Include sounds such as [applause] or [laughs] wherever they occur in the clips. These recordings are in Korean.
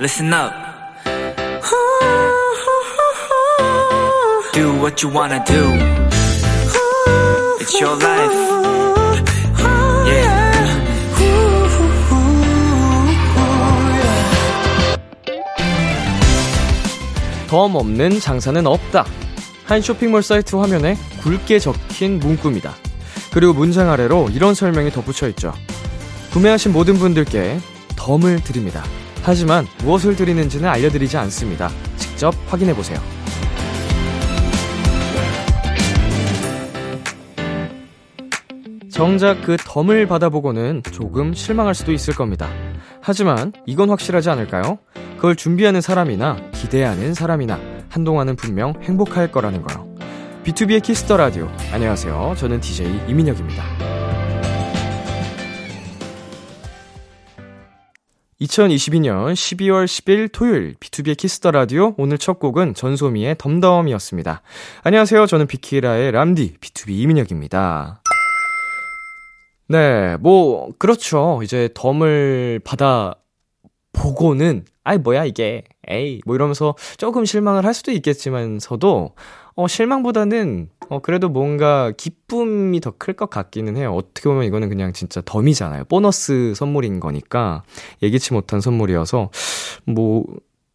listen up. Do what you wanna do. It's your life. Yeah. 덤 없는 장사는 없다. 한 쇼핑몰 사이트 화면에 굵게 적힌 문구입니다. 그리고 문장 아래로 이런 설명이 덧붙여 있죠. 구매하신 모든 분들께 덤을 드립니다. 하지만 무엇을 드리는지는 알려드리지 않습니다. 직접 확인해 보세요. 정작 그 덤을 받아보고는 조금 실망할 수도 있을 겁니다. 하지만 이건 확실하지 않을까요? 그걸 준비하는 사람이나 기대하는 사람이나 한동안은 분명 행복할 거라는 거요. B2B의 키스터 라디오. 안녕하세요. 저는 DJ 이민혁입니다. 2022년 12월 10일 토요일 B2B의 키스터 라디오 오늘 첫 곡은 전소미의 DUMB DUMB이었습니다. 안녕하세요. 저는 비키라의 람디 BTOB 이민혁입니다. 네, 뭐 그렇죠. 이제 덤을 받아 보고는 아이 뭐야 이게 에이 뭐 이러면서 조금 실망을 할 수도 있겠지만서도 어 실망보다는 어 그래도 뭔가 기쁨이 더 클 것 같기는 해요. 어떻게 보면 이거는 그냥 진짜 덤이잖아요. 보너스 선물인 거니까 예기치 못한 선물이어서 뭐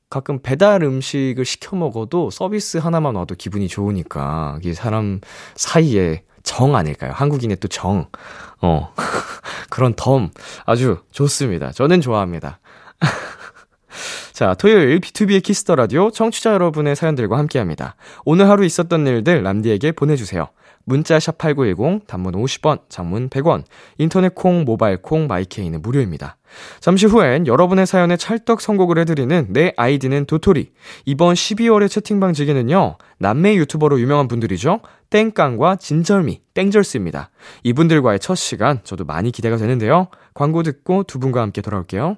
가끔 배달 음식을 시켜 먹어도 서비스 하나만 와도 기분이 좋으니까 이게 사람 사이에 정 아닐까요? 한국인의 또 정. 어. [laughs] 그런 덤 아주 좋습니다. 저는 좋아합니다. [laughs] 자, 토요일 B2B의 키스터 라디오 청취자 여러분의 사연들과 함께 합니다. 오늘 하루 있었던 일들 람디에게 보내주세요. 문자 샵 8910, 단문 50원, 장문 100원, 인터넷 콩, 모바일 콩, 마이케이는 무료입니다. 잠시 후엔 여러분의 사연에 찰떡 선곡을 해드리는 내 아이디는 도토리. 이번 12월의 채팅방 지기는요, 남매 유튜버로 유명한 분들이죠. 땡깡과 진절미, 땡절스입니다. 이분들과의 첫 시간, 저도 많이 기대가 되는데요. 광고 듣고 두 분과 함께 돌아올게요.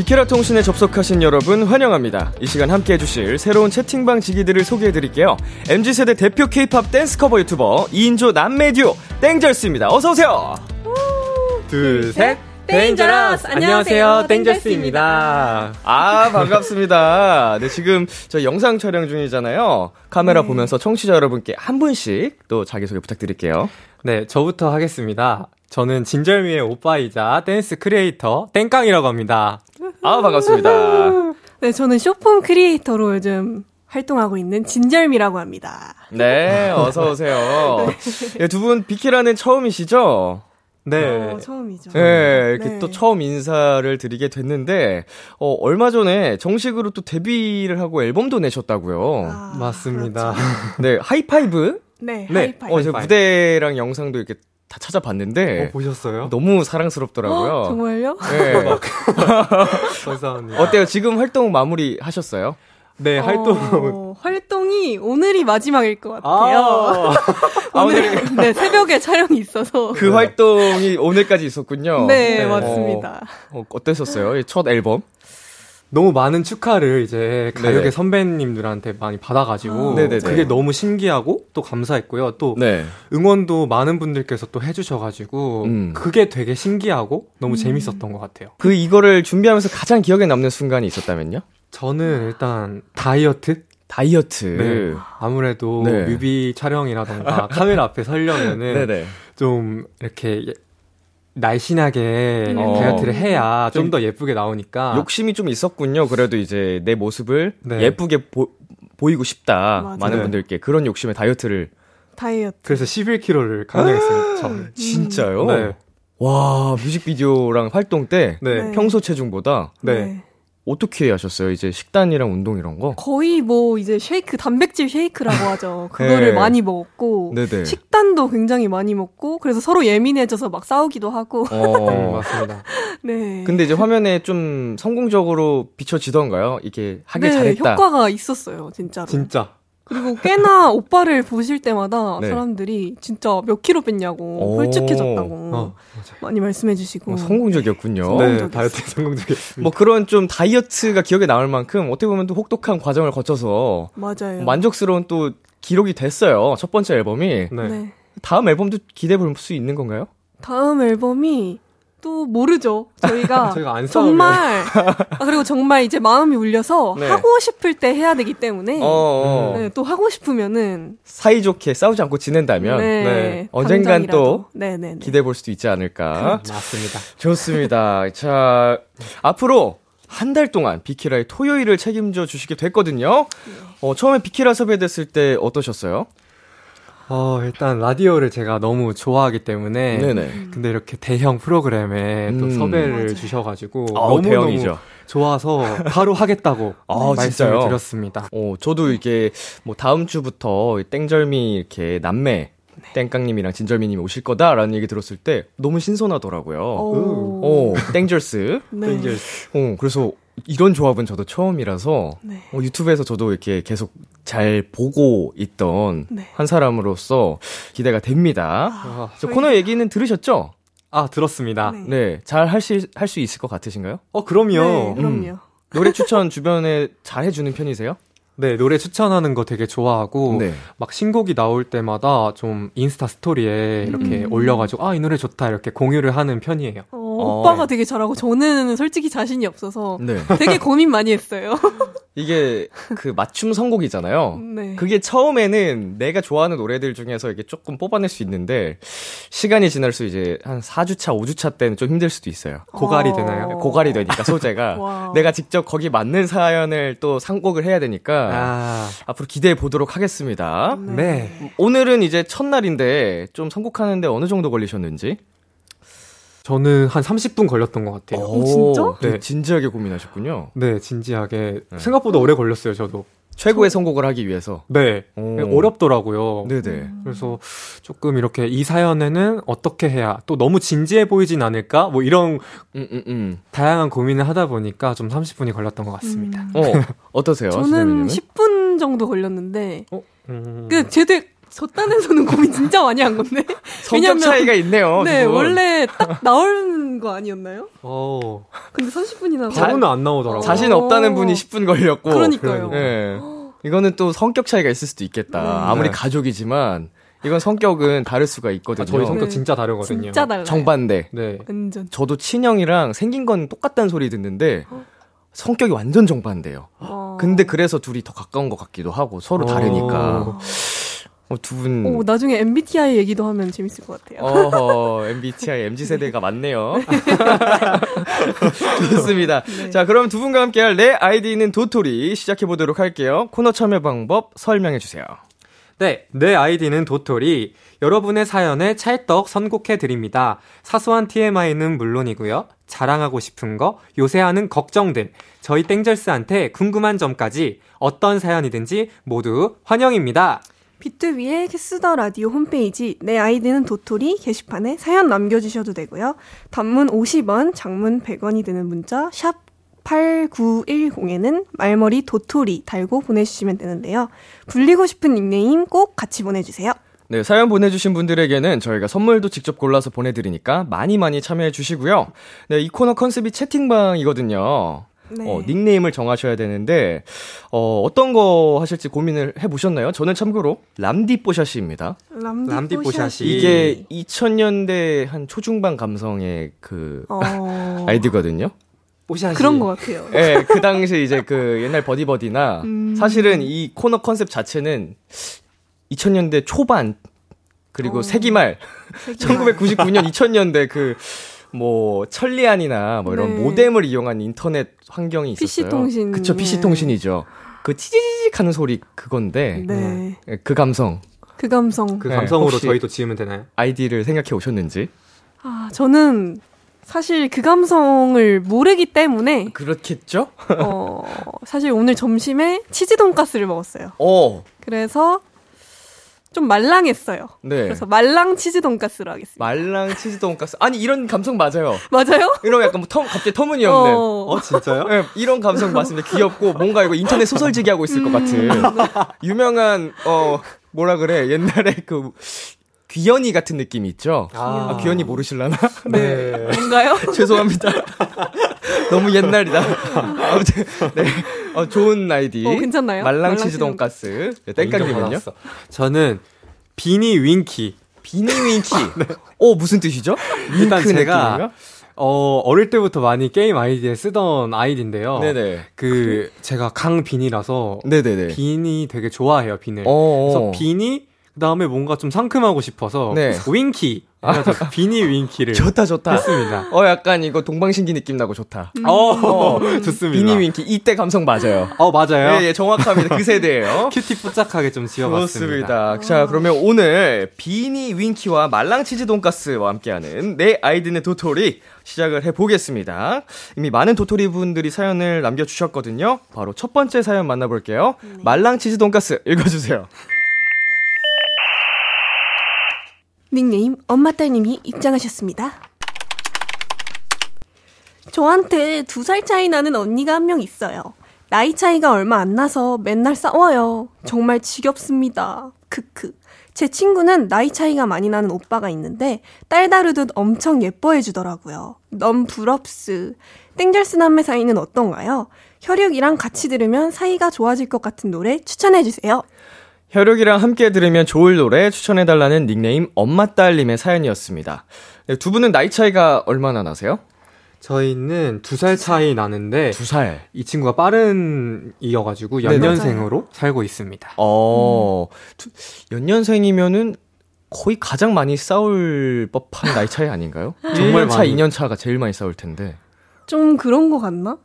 비키라 통신에 접속하신 여러분 환영합니다. 이 시간 함께 해주실 새로운 채팅방 지기들을 소개해드릴게요. MZ세대 대표 케이팝 댄스 커버 유튜버 2인조 남매 듀오 땡절스입니다. 어서오세요! 둘, 셋. Dangerous! 안녕하세요, 땡절스입니다. 아, 반갑습니다. 네, 지금 저 영상 촬영 중이잖아요. 카메라 보면서 청취자 여러분께 한 분씩 또 자기소개 부탁드릴게요. 네, 저부터 하겠습니다. 저는 진절미의 오빠이자 댄스 크리에이터 땡깡이라고 합니다. 아, 반갑습니다. 네, 저는 숏폼 크리에이터로 요즘 활동하고 있는 진절미라고 합니다. 네, 어서 오세요. 네, 두 분 비키라는 처음이시죠? 네. 어, 처음이죠. 네, 이렇게 네. 또 처음 인사를 드리게 됐는데, 어, 얼마 전에 정식으로 또 데뷔를 하고 앨범도 내셨다고요. 아, 맞습니다. 그렇죠. 네, 하이파이브? 네, 네, 하이파이브. 어, 제가 무대랑 영상도 이렇게 다 찾아봤는데, 어, 보셨어요? 너무 사랑스럽더라고요. 어, 정말요? 네. [laughs] 감사합니다. 어때요? 지금 활동 마무리 하셨어요? 네, 활동. 어, 활동이 오늘이 마지막일 것 같아요. 아, 아, [laughs] 오늘 네 새벽에 촬영이 있어서 그 활동이 오늘까지 있었군요. 네, 네. 맞습니다. 어, 어땠었어요? 이첫 앨범? 너무 많은 축하를 이제 가요계 네네. 선배님들한테 많이 받아가지고 아. 그게 너무 신기하고 또 감사했고요. 또 네. 응원도 많은 분들께서 또 해주셔가지고 음. 그게 되게 신기하고 너무 재밌었던 것 같아요. 그 이거를 준비하면서 가장 기억에 남는 순간이 있었다면요? 저는 일단 다이어트 다이어트. 네. 아무래도 네. 뮤비 촬영이라던가 카메라 앞에 [laughs] 서려면은. 좀 이렇게 예- 날씬하게 어. 다이어트를 해야 좀 더 예쁘게 나오니까 욕심이 좀 있었군요. 그래도 이제 내 모습을 네. 예쁘게 보, 보이고 싶다. 맞아요. 많은 네. 분들께 그런 욕심에 다이어트를 다이어트. 그래서 11kg를 감량했습니다. 처음에. 진짜요? 네. 와 뮤직비디오랑 활동 때 네. 네. 평소 체중보다 네. 어떻게 하셨어요? 이제 식단이랑 운동 이런 거? 거의 뭐 이제 쉐이크 단백질 쉐이크라고 하죠. [laughs] 그거를 네. 많이 먹었고 네네. 식단도 굉장히 많이 먹고 그래서 서로 예민해져서 막 싸우기도 하고. 음, 어. [laughs] 맞습니다. 네. 근데 이제 화면에 좀 성공적으로 비춰지던가요? 이게 하길 네, 잘했다. 효과가 있었어요, 진짜로. 진짜. 그리고 꽤나 오빠를 보실 때마다 네. 사람들이 진짜 몇 킬로 뺐냐고 오. 홀쭉해졌다고 어, 많이 말씀해 주시고 어, 성공적이었군요. 네. 네, 성공적이었어요. 다이어트 성공적이었습니다. 뭐 그런 좀 다이어트가 기억에 남을 만큼 어떻게 보면 또 혹독한 과정을 거쳐서 맞아요. 만족스러운 또 기록이 됐어요. 첫 번째 앨범이. 네. 네. 다음 앨범도 기대해 볼 수 있는 건가요? 다음 앨범이 또 모르죠. 저희가 [laughs] 저희가 안 정말 아, 그리고 정말 이제 마음이 울려서 네. 하고 싶을 때 해야 되기 때문에 어, 어. 네, 또 하고 싶으면은 사이좋게 싸우지 않고 지낸다면 네, 네. 언젠간. 또 네네네. 기대해 볼 수도 있지 않을까. [laughs] 맞습니다. 좋습니다. 자, 앞으로 한 달 동안 비키라의 토요일을 책임져 주시게 됐거든요. 어, 처음에 비키라 섭외됐을 때 어떠셨어요? 어, 일단 라디오를 제가 너무 좋아하기 때문에 네네. 근데 이렇게 대형 프로그램에 또 음. 섭외를 맞아요. 주셔가지고 아우, 너무 대형이죠. 너무 좋아서 바로 하겠다고 [laughs] 아, 말씀을 진짜요? 드렸습니다. 어, 저도 이게 뭐 다음 주부터 땡절미 이렇게 남매 땡깡님이랑 진절미님이 오실 거다라는 얘기 들었을 때 너무 신선하더라고요. 오. 어, 땡절스. 네. 이제 어, 그래서 이런 조합은 저도 처음이라서 네. 어, 유튜브에서 저도 이렇게 계속 잘 보고 있던 네. 한 사람으로서 기대가 됩니다. 아, 저 코너 얘기는 들으셨죠? 아, 들었습니다. 네. 네, 잘할수 할 수 있을 것 같으신가요? 어 그럼요. 네, 그럼요. 노래 추천 주변에 잘 해주는 편이세요? 네, 노래 추천하는 거 되게 좋아하고 네. 막 신곡이 나올 때마다 좀 인스타 스토리에 이렇게 음. 올려가지고 아 이 노래 좋다 이렇게 공유를 하는 편이에요. 어, 어. 오빠가 되게 잘하고 저는 솔직히 자신이 없어서 네. 되게 고민 많이 했어요. [laughs] 이게 그 맞춤 선곡이잖아요. 네. 그게 처음에는 내가 좋아하는 노래들 중에서 이게 조금 뽑아낼 수 있는데 시간이 지날수록 이제 한 4주차, 5주차 때는 좀 힘들 수도 있어요. 고갈이 어. 되나요? 고갈이 되니까 소재가. [laughs] 내가 직접 거기 맞는 사연을 또 상곡을 해야 되니까 아, 앞으로 기대해 보도록 하겠습니다. 네. 오늘은 이제 첫날인데 좀 선곡하는데 어느 정도 걸리셨는지? 저는 한 30분 걸렸던 것 같아요. 오, 진짜? 되게 네. 진지하게 고민하셨군요. 네, 진지하게 네. 생각보다 오래 걸렸어요, 저도. 최고의 선곡을 하기 위해서. 네, 오. 어렵더라고요. 네네. 그래서 조금 이렇게 이 사연에는 어떻게 해야 또 너무 진지해 보이진 않을까? 뭐 이런 음, 음, 음. 다양한 고민을 하다 보니까 좀 30분이 걸렸던 것 같습니다. 음. 어, 어떠세요? 저는 진현이님은? 10분 정도 걸렸는데 어? 음. 그 제대 저딴에서는 고민 진짜 많이 한 건데. [laughs] 성격 차이가 있네요. 네, 두 분. 원래 딱 나오는 거 아니었나요? 어, 근데 30분이나 바로는 안 나오더라고요. 자신 없다는 분이 10분 걸렸고. 그러니까요. 그러니까. 예. 이거는 또 성격 차이가 있을 수도 있겠다. 네. 아무리 네. 가족이지만 이건 성격은 다를 수가 있거든요. 아, 저희 성격 네. 진짜 다르거든요. 진짜 달라요. 정반대. 네. 완전. 저도 친형이랑 생긴 건 똑같다는 소리 듣는데 성격이 완전 정반대예요. 어. 근데 그래서 둘이 더 가까운 것 같기도 하고 서로 다르니까 어. 어, 두 분. 오, 나중에 MBTI 얘기도 하면 재밌을 것 같아요. 어허, MBTI, MZ세대가 많네요. 좋습니다. 네. 자, 그럼 두 분과 함께 할 내 아이디는 도토리 시작해 보도록 할게요. 코너 참여 방법 설명해 주세요. 네, 내 아이디는 도토리. 여러분의 사연에 찰떡 선곡해 드립니다. 사소한 TMI는 물론이고요. 자랑하고 싶은 거, 요새 하는 걱정들, 저희 땡절스한테 궁금한 점까지 어떤 사연이든지 모두 환영입니다. BTOB의 Kiss the Radio 홈페이지 내 아이디는 도토리 게시판에 사연 남겨주셔도 되고요. 단문 50원, 장문 100원이 드는 문자 샵 8910에는 말머리 도토리 달고 보내주시면 되는데요. 불리고 싶은 닉네임 꼭 같이 보내주세요. 네, 사연 보내주신 분들에게는 저희가 선물도 직접 골라서 보내드리니까 많이 많이 참여해 주시고요. 네, 이 코너 컨셉이 채팅방이거든요. 네. 어, 닉네임을 정하셔야 되는데, 어, 어떤 거 하실지 고민을 해보셨나요? 저는 참고로 람디뽀샤시입니다. 람디, 람디 뽀샤시. 이게 2000년대 한 초중반 감성의 그 어... [laughs] 아이디거든요. 오샤시. 그런 것 같아요. 예, 그 당시 이제 그 옛날 버디버디나 음. 사실은 이 코너 컨셉 자체는 2000년대 초반 그리고 어. 세기말 1999년 [laughs] 2000년대 그 뭐 천리안이나 뭐 이런 네. 모뎀을 이용한 인터넷 환경이 있었어요. PC 통신. 그쵸, PC 네. 통신이죠. 그 치지직 하는 소리 그건데 네. 예, 그 감성 그 감성. 그 네, 감성으로 저희도 지으면 되나요? 아이디를 생각해 오셨는지 아, 저는 사실 그 감성을 모르기 때문에 그렇겠죠? 어, 사실 오늘 점심에 치즈 돈가스를 먹었어요. 어, 그래서 좀 말랑했어요. 네. 그래서 말랑 치즈 돈가스로 하겠습니다. 말랑 치즈 돈가스 아니 이런 감성 맞아요. 맞아요? 이런 약간 뭐 터, 갑자기 터무니없는 어, 어, 진짜요? 네, 이런 감성 맞습니다. 귀엽고 뭔가 이거 인터넷 소설지기 하고 있을 것 같은 [laughs] 유명한 어 뭐라 그래 옛날에 그 귀여니 같은 느낌이 있죠. 아, 귀여니 모르실라나? 네. 뭔가요? [laughs] 죄송합니다. 너무 옛날이다. 아무튼 네, 어, 좋은 아이디. 어, 괜찮나요? 말랑 치즈 돈가스. 네, 땡깡님은요? 인정받았어. 저는 비니 윙키. 비니 윙키. [laughs] 어 무슨 뜻이죠? 일단 제가 느낌인가? 어, 어릴 때부터 많이 게임 아이디에 쓰던 아이디인데요. 네네. 그 제가 강빈이라서 네네네. 빈이 되게 좋아해요, 빈을. 어, 그래서 어. 빈이 그 다음에 뭔가 좀 상큼하고 싶어서 네. 윙키. 그래서 비니 윙키를 [laughs] 좋다 좋다. 했습니다. 어 약간 이거 동방신기 느낌 나고 좋다. 어, 좋습니다. 비니 윙키 이때 감성 맞아요. 어, 맞아요. 예, 예, 정확합니다. 그 세대예요. [laughs] cutie 뽀짝하게 좀 지어봤습니다. 좋습니다. 자, 그러면 오늘 비니 윙키와 말랑 치즈 돈가스와 함께하는 내 아이디는 도토리 시작을 해보겠습니다. 이미 많은 도토리 분들이 사연을 남겨주셨거든요. 바로 첫 번째 사연 만나볼게요. 말랑 치즈 돈가스 읽어주세요. [laughs] 닉네임 엄마 딸님이 입장하셨습니다. 저한테 두 살 차이 나는 언니가 한 명 있어요. 나이 차이가 얼마 안 나서 맨날 싸워요. 정말 지겹습니다. 크크. 제 친구는 나이 차이가 많이 나는 오빠가 있는데 딸 다루듯 엄청 예뻐해 주더라고요. 너무 부럽스. 땡절스 남매 사이는 어떤가요? 혈육이랑 같이 들으면 사이가 좋아질 것 같은 노래 추천해 주세요. 혈육이랑 함께 들으면 좋을 노래 추천해달라는 닉네임 엄마 딸님의 사연이었습니다. 네, 두 분은 나이 차이가 얼마나 나세요? 저희는 두 살 차이 나는데 두 살. 이 친구가 빠른 이어가지고 네네. 연년생으로 살고 있습니다. 어, 두- 연년생이면은 거의 가장 많이 싸울 법한 나이 차이 아닌가요? [laughs] 정말 1년 차, 많이. 2년 차가 제일 많이 싸울 텐데. 좀 그런 거 같나?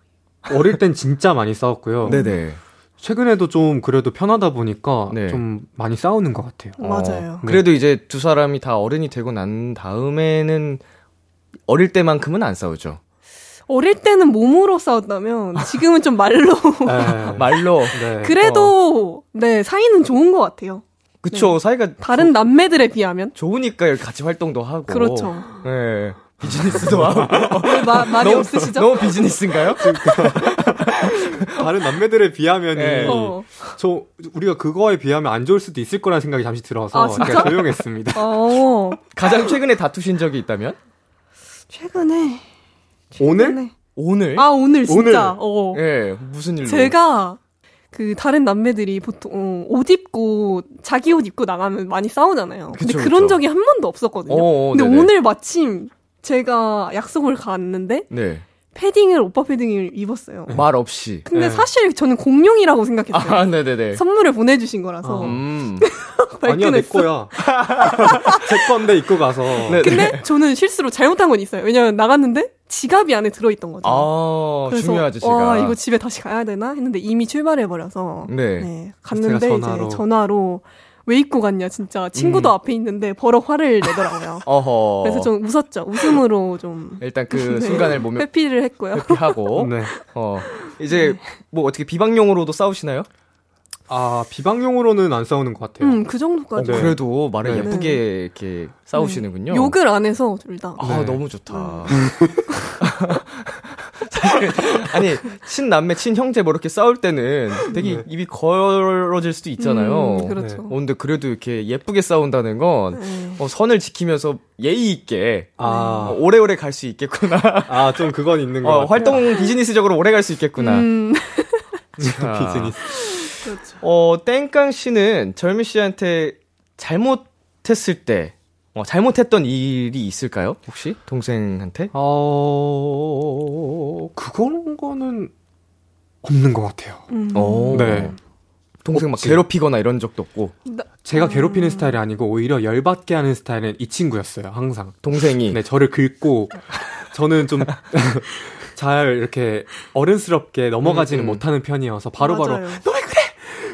어릴 땐 진짜 많이 싸웠고요. 네네. 최근에도 좀 그래도 편하다 보니까 네. 좀 많이 싸우는 것 같아요. 맞아요. 어, 그래도 이제 두 사람이 다 어른이 되고 난 다음에는 어릴 때만큼은 안 싸우죠. 어릴 때는 몸으로 싸웠다면 지금은 좀 말로. [laughs] 네. [laughs] 말로. 네. 그래도 네 사이는 좋은 것 같아요. 그쵸. 사이가 다른 남매들에 비하면 좋으니까 이렇게 같이 활동도 하고. 그렇죠. 네. 비즈니스도 하고. 왜 마, 말이 너무- 없으시죠? 너무 비즈니스인가요? [laughs] [laughs] 다른 남매들에 비하면은 네. 어. 저 우리가 그거에 비하면 안 좋을 수도 있을 거라는 생각이 잠시 들어서 아, 진짜? 제가 조용했습니다. 어. [laughs] 가장 최근에 다투신 적이 있다면? 최근에 오늘? 최근에. 오늘? 아 오늘 진짜. 오늘. 어. 예, 무슨 일로? 제가 그 다른 남매들이 보통 어, 옷 입고 자기 옷 입고 나가면 많이 싸우잖아요. 근데 그쵸, 그런 그쵸. 적이 한 번도 없었거든요. 어, 어, 근데 네네. 오늘 마침 제가 약속을 갔는데 네. 패딩을 오빠 패딩을 입었어요. 말 없이. 근데 네. 사실 저는 공룡이라고 생각했어요. 아, 네네네. 선물을 보내주신 거라서 음. [laughs] 아니야 내. 거야. [laughs] 제 건데 입고 가서. 네. 근데 저는 실수로 잘못한 건 있어요. 왜냐면 나갔는데 지갑이 안에 들어있던 거죠. 아, 그래서 중요하죠, 제가. 와 이거 집에 다시 가야 되나 했는데 이미 출발해 버려서 네. 갔는데 제가 전화로. 이제 전화로 왜 입고 갔냐 진짜 친구도 앞에 있는데 버럭 화를 내더라고요. [laughs] 어허. 그래서 좀 웃었죠. 웃음으로 좀 일단 그 [laughs] 네. 순간을 보면 회피를 했고요. 회피하고. [laughs] 네. 어. 이제 뭐 어떻게 비방용으로도 싸우시나요? 아 비방용으로는 안 싸우는 것 같아요. 음, 그 정도까지. 네. 그래도 말을 네. 예쁘게 이렇게 싸우시는군요. 욕을 안 해서 둘 다. 아, 네. 너무 좋다. 사실, [laughs] 아니, 친남매, 친형제 뭐 이렇게 싸울 때는 되게 네. 입이 걸어질 수도 있잖아요. 음, 그렇죠. 어, 근데 그래도 이렇게 예쁘게 싸운다는 건, 네. 어, 선을 지키면서 예의 있게, 아, 어, 오래오래 갈 수 있겠구나. 아, 좀 그건 있는 것 어, 같아요. 활동 비즈니스적으로 오래 갈 수 있겠구나. 음, [laughs] 자, 비즈니스. 그렇죠. 어, 땡깡 씨는 절미 씨한테 잘못했을 때, 어, 잘못했던 일이 있을까요? 혹시 동생한테? 어, 그런 거는 없는 것 같아요. 음. 어. 네. 동생 막 없지. 괴롭히거나 이런 적도 없고 제가 괴롭히는 스타일이 아니고 오히려 열받게 하는 스타일은 이 친구였어요. 항상. 동생이 네, 저를 긁고 저는 좀 [laughs] 잘 이렇게 어른스럽게 넘어가지는 음, 음. 못하는 편이어서 바로바로 맞아요. 너왜 그래?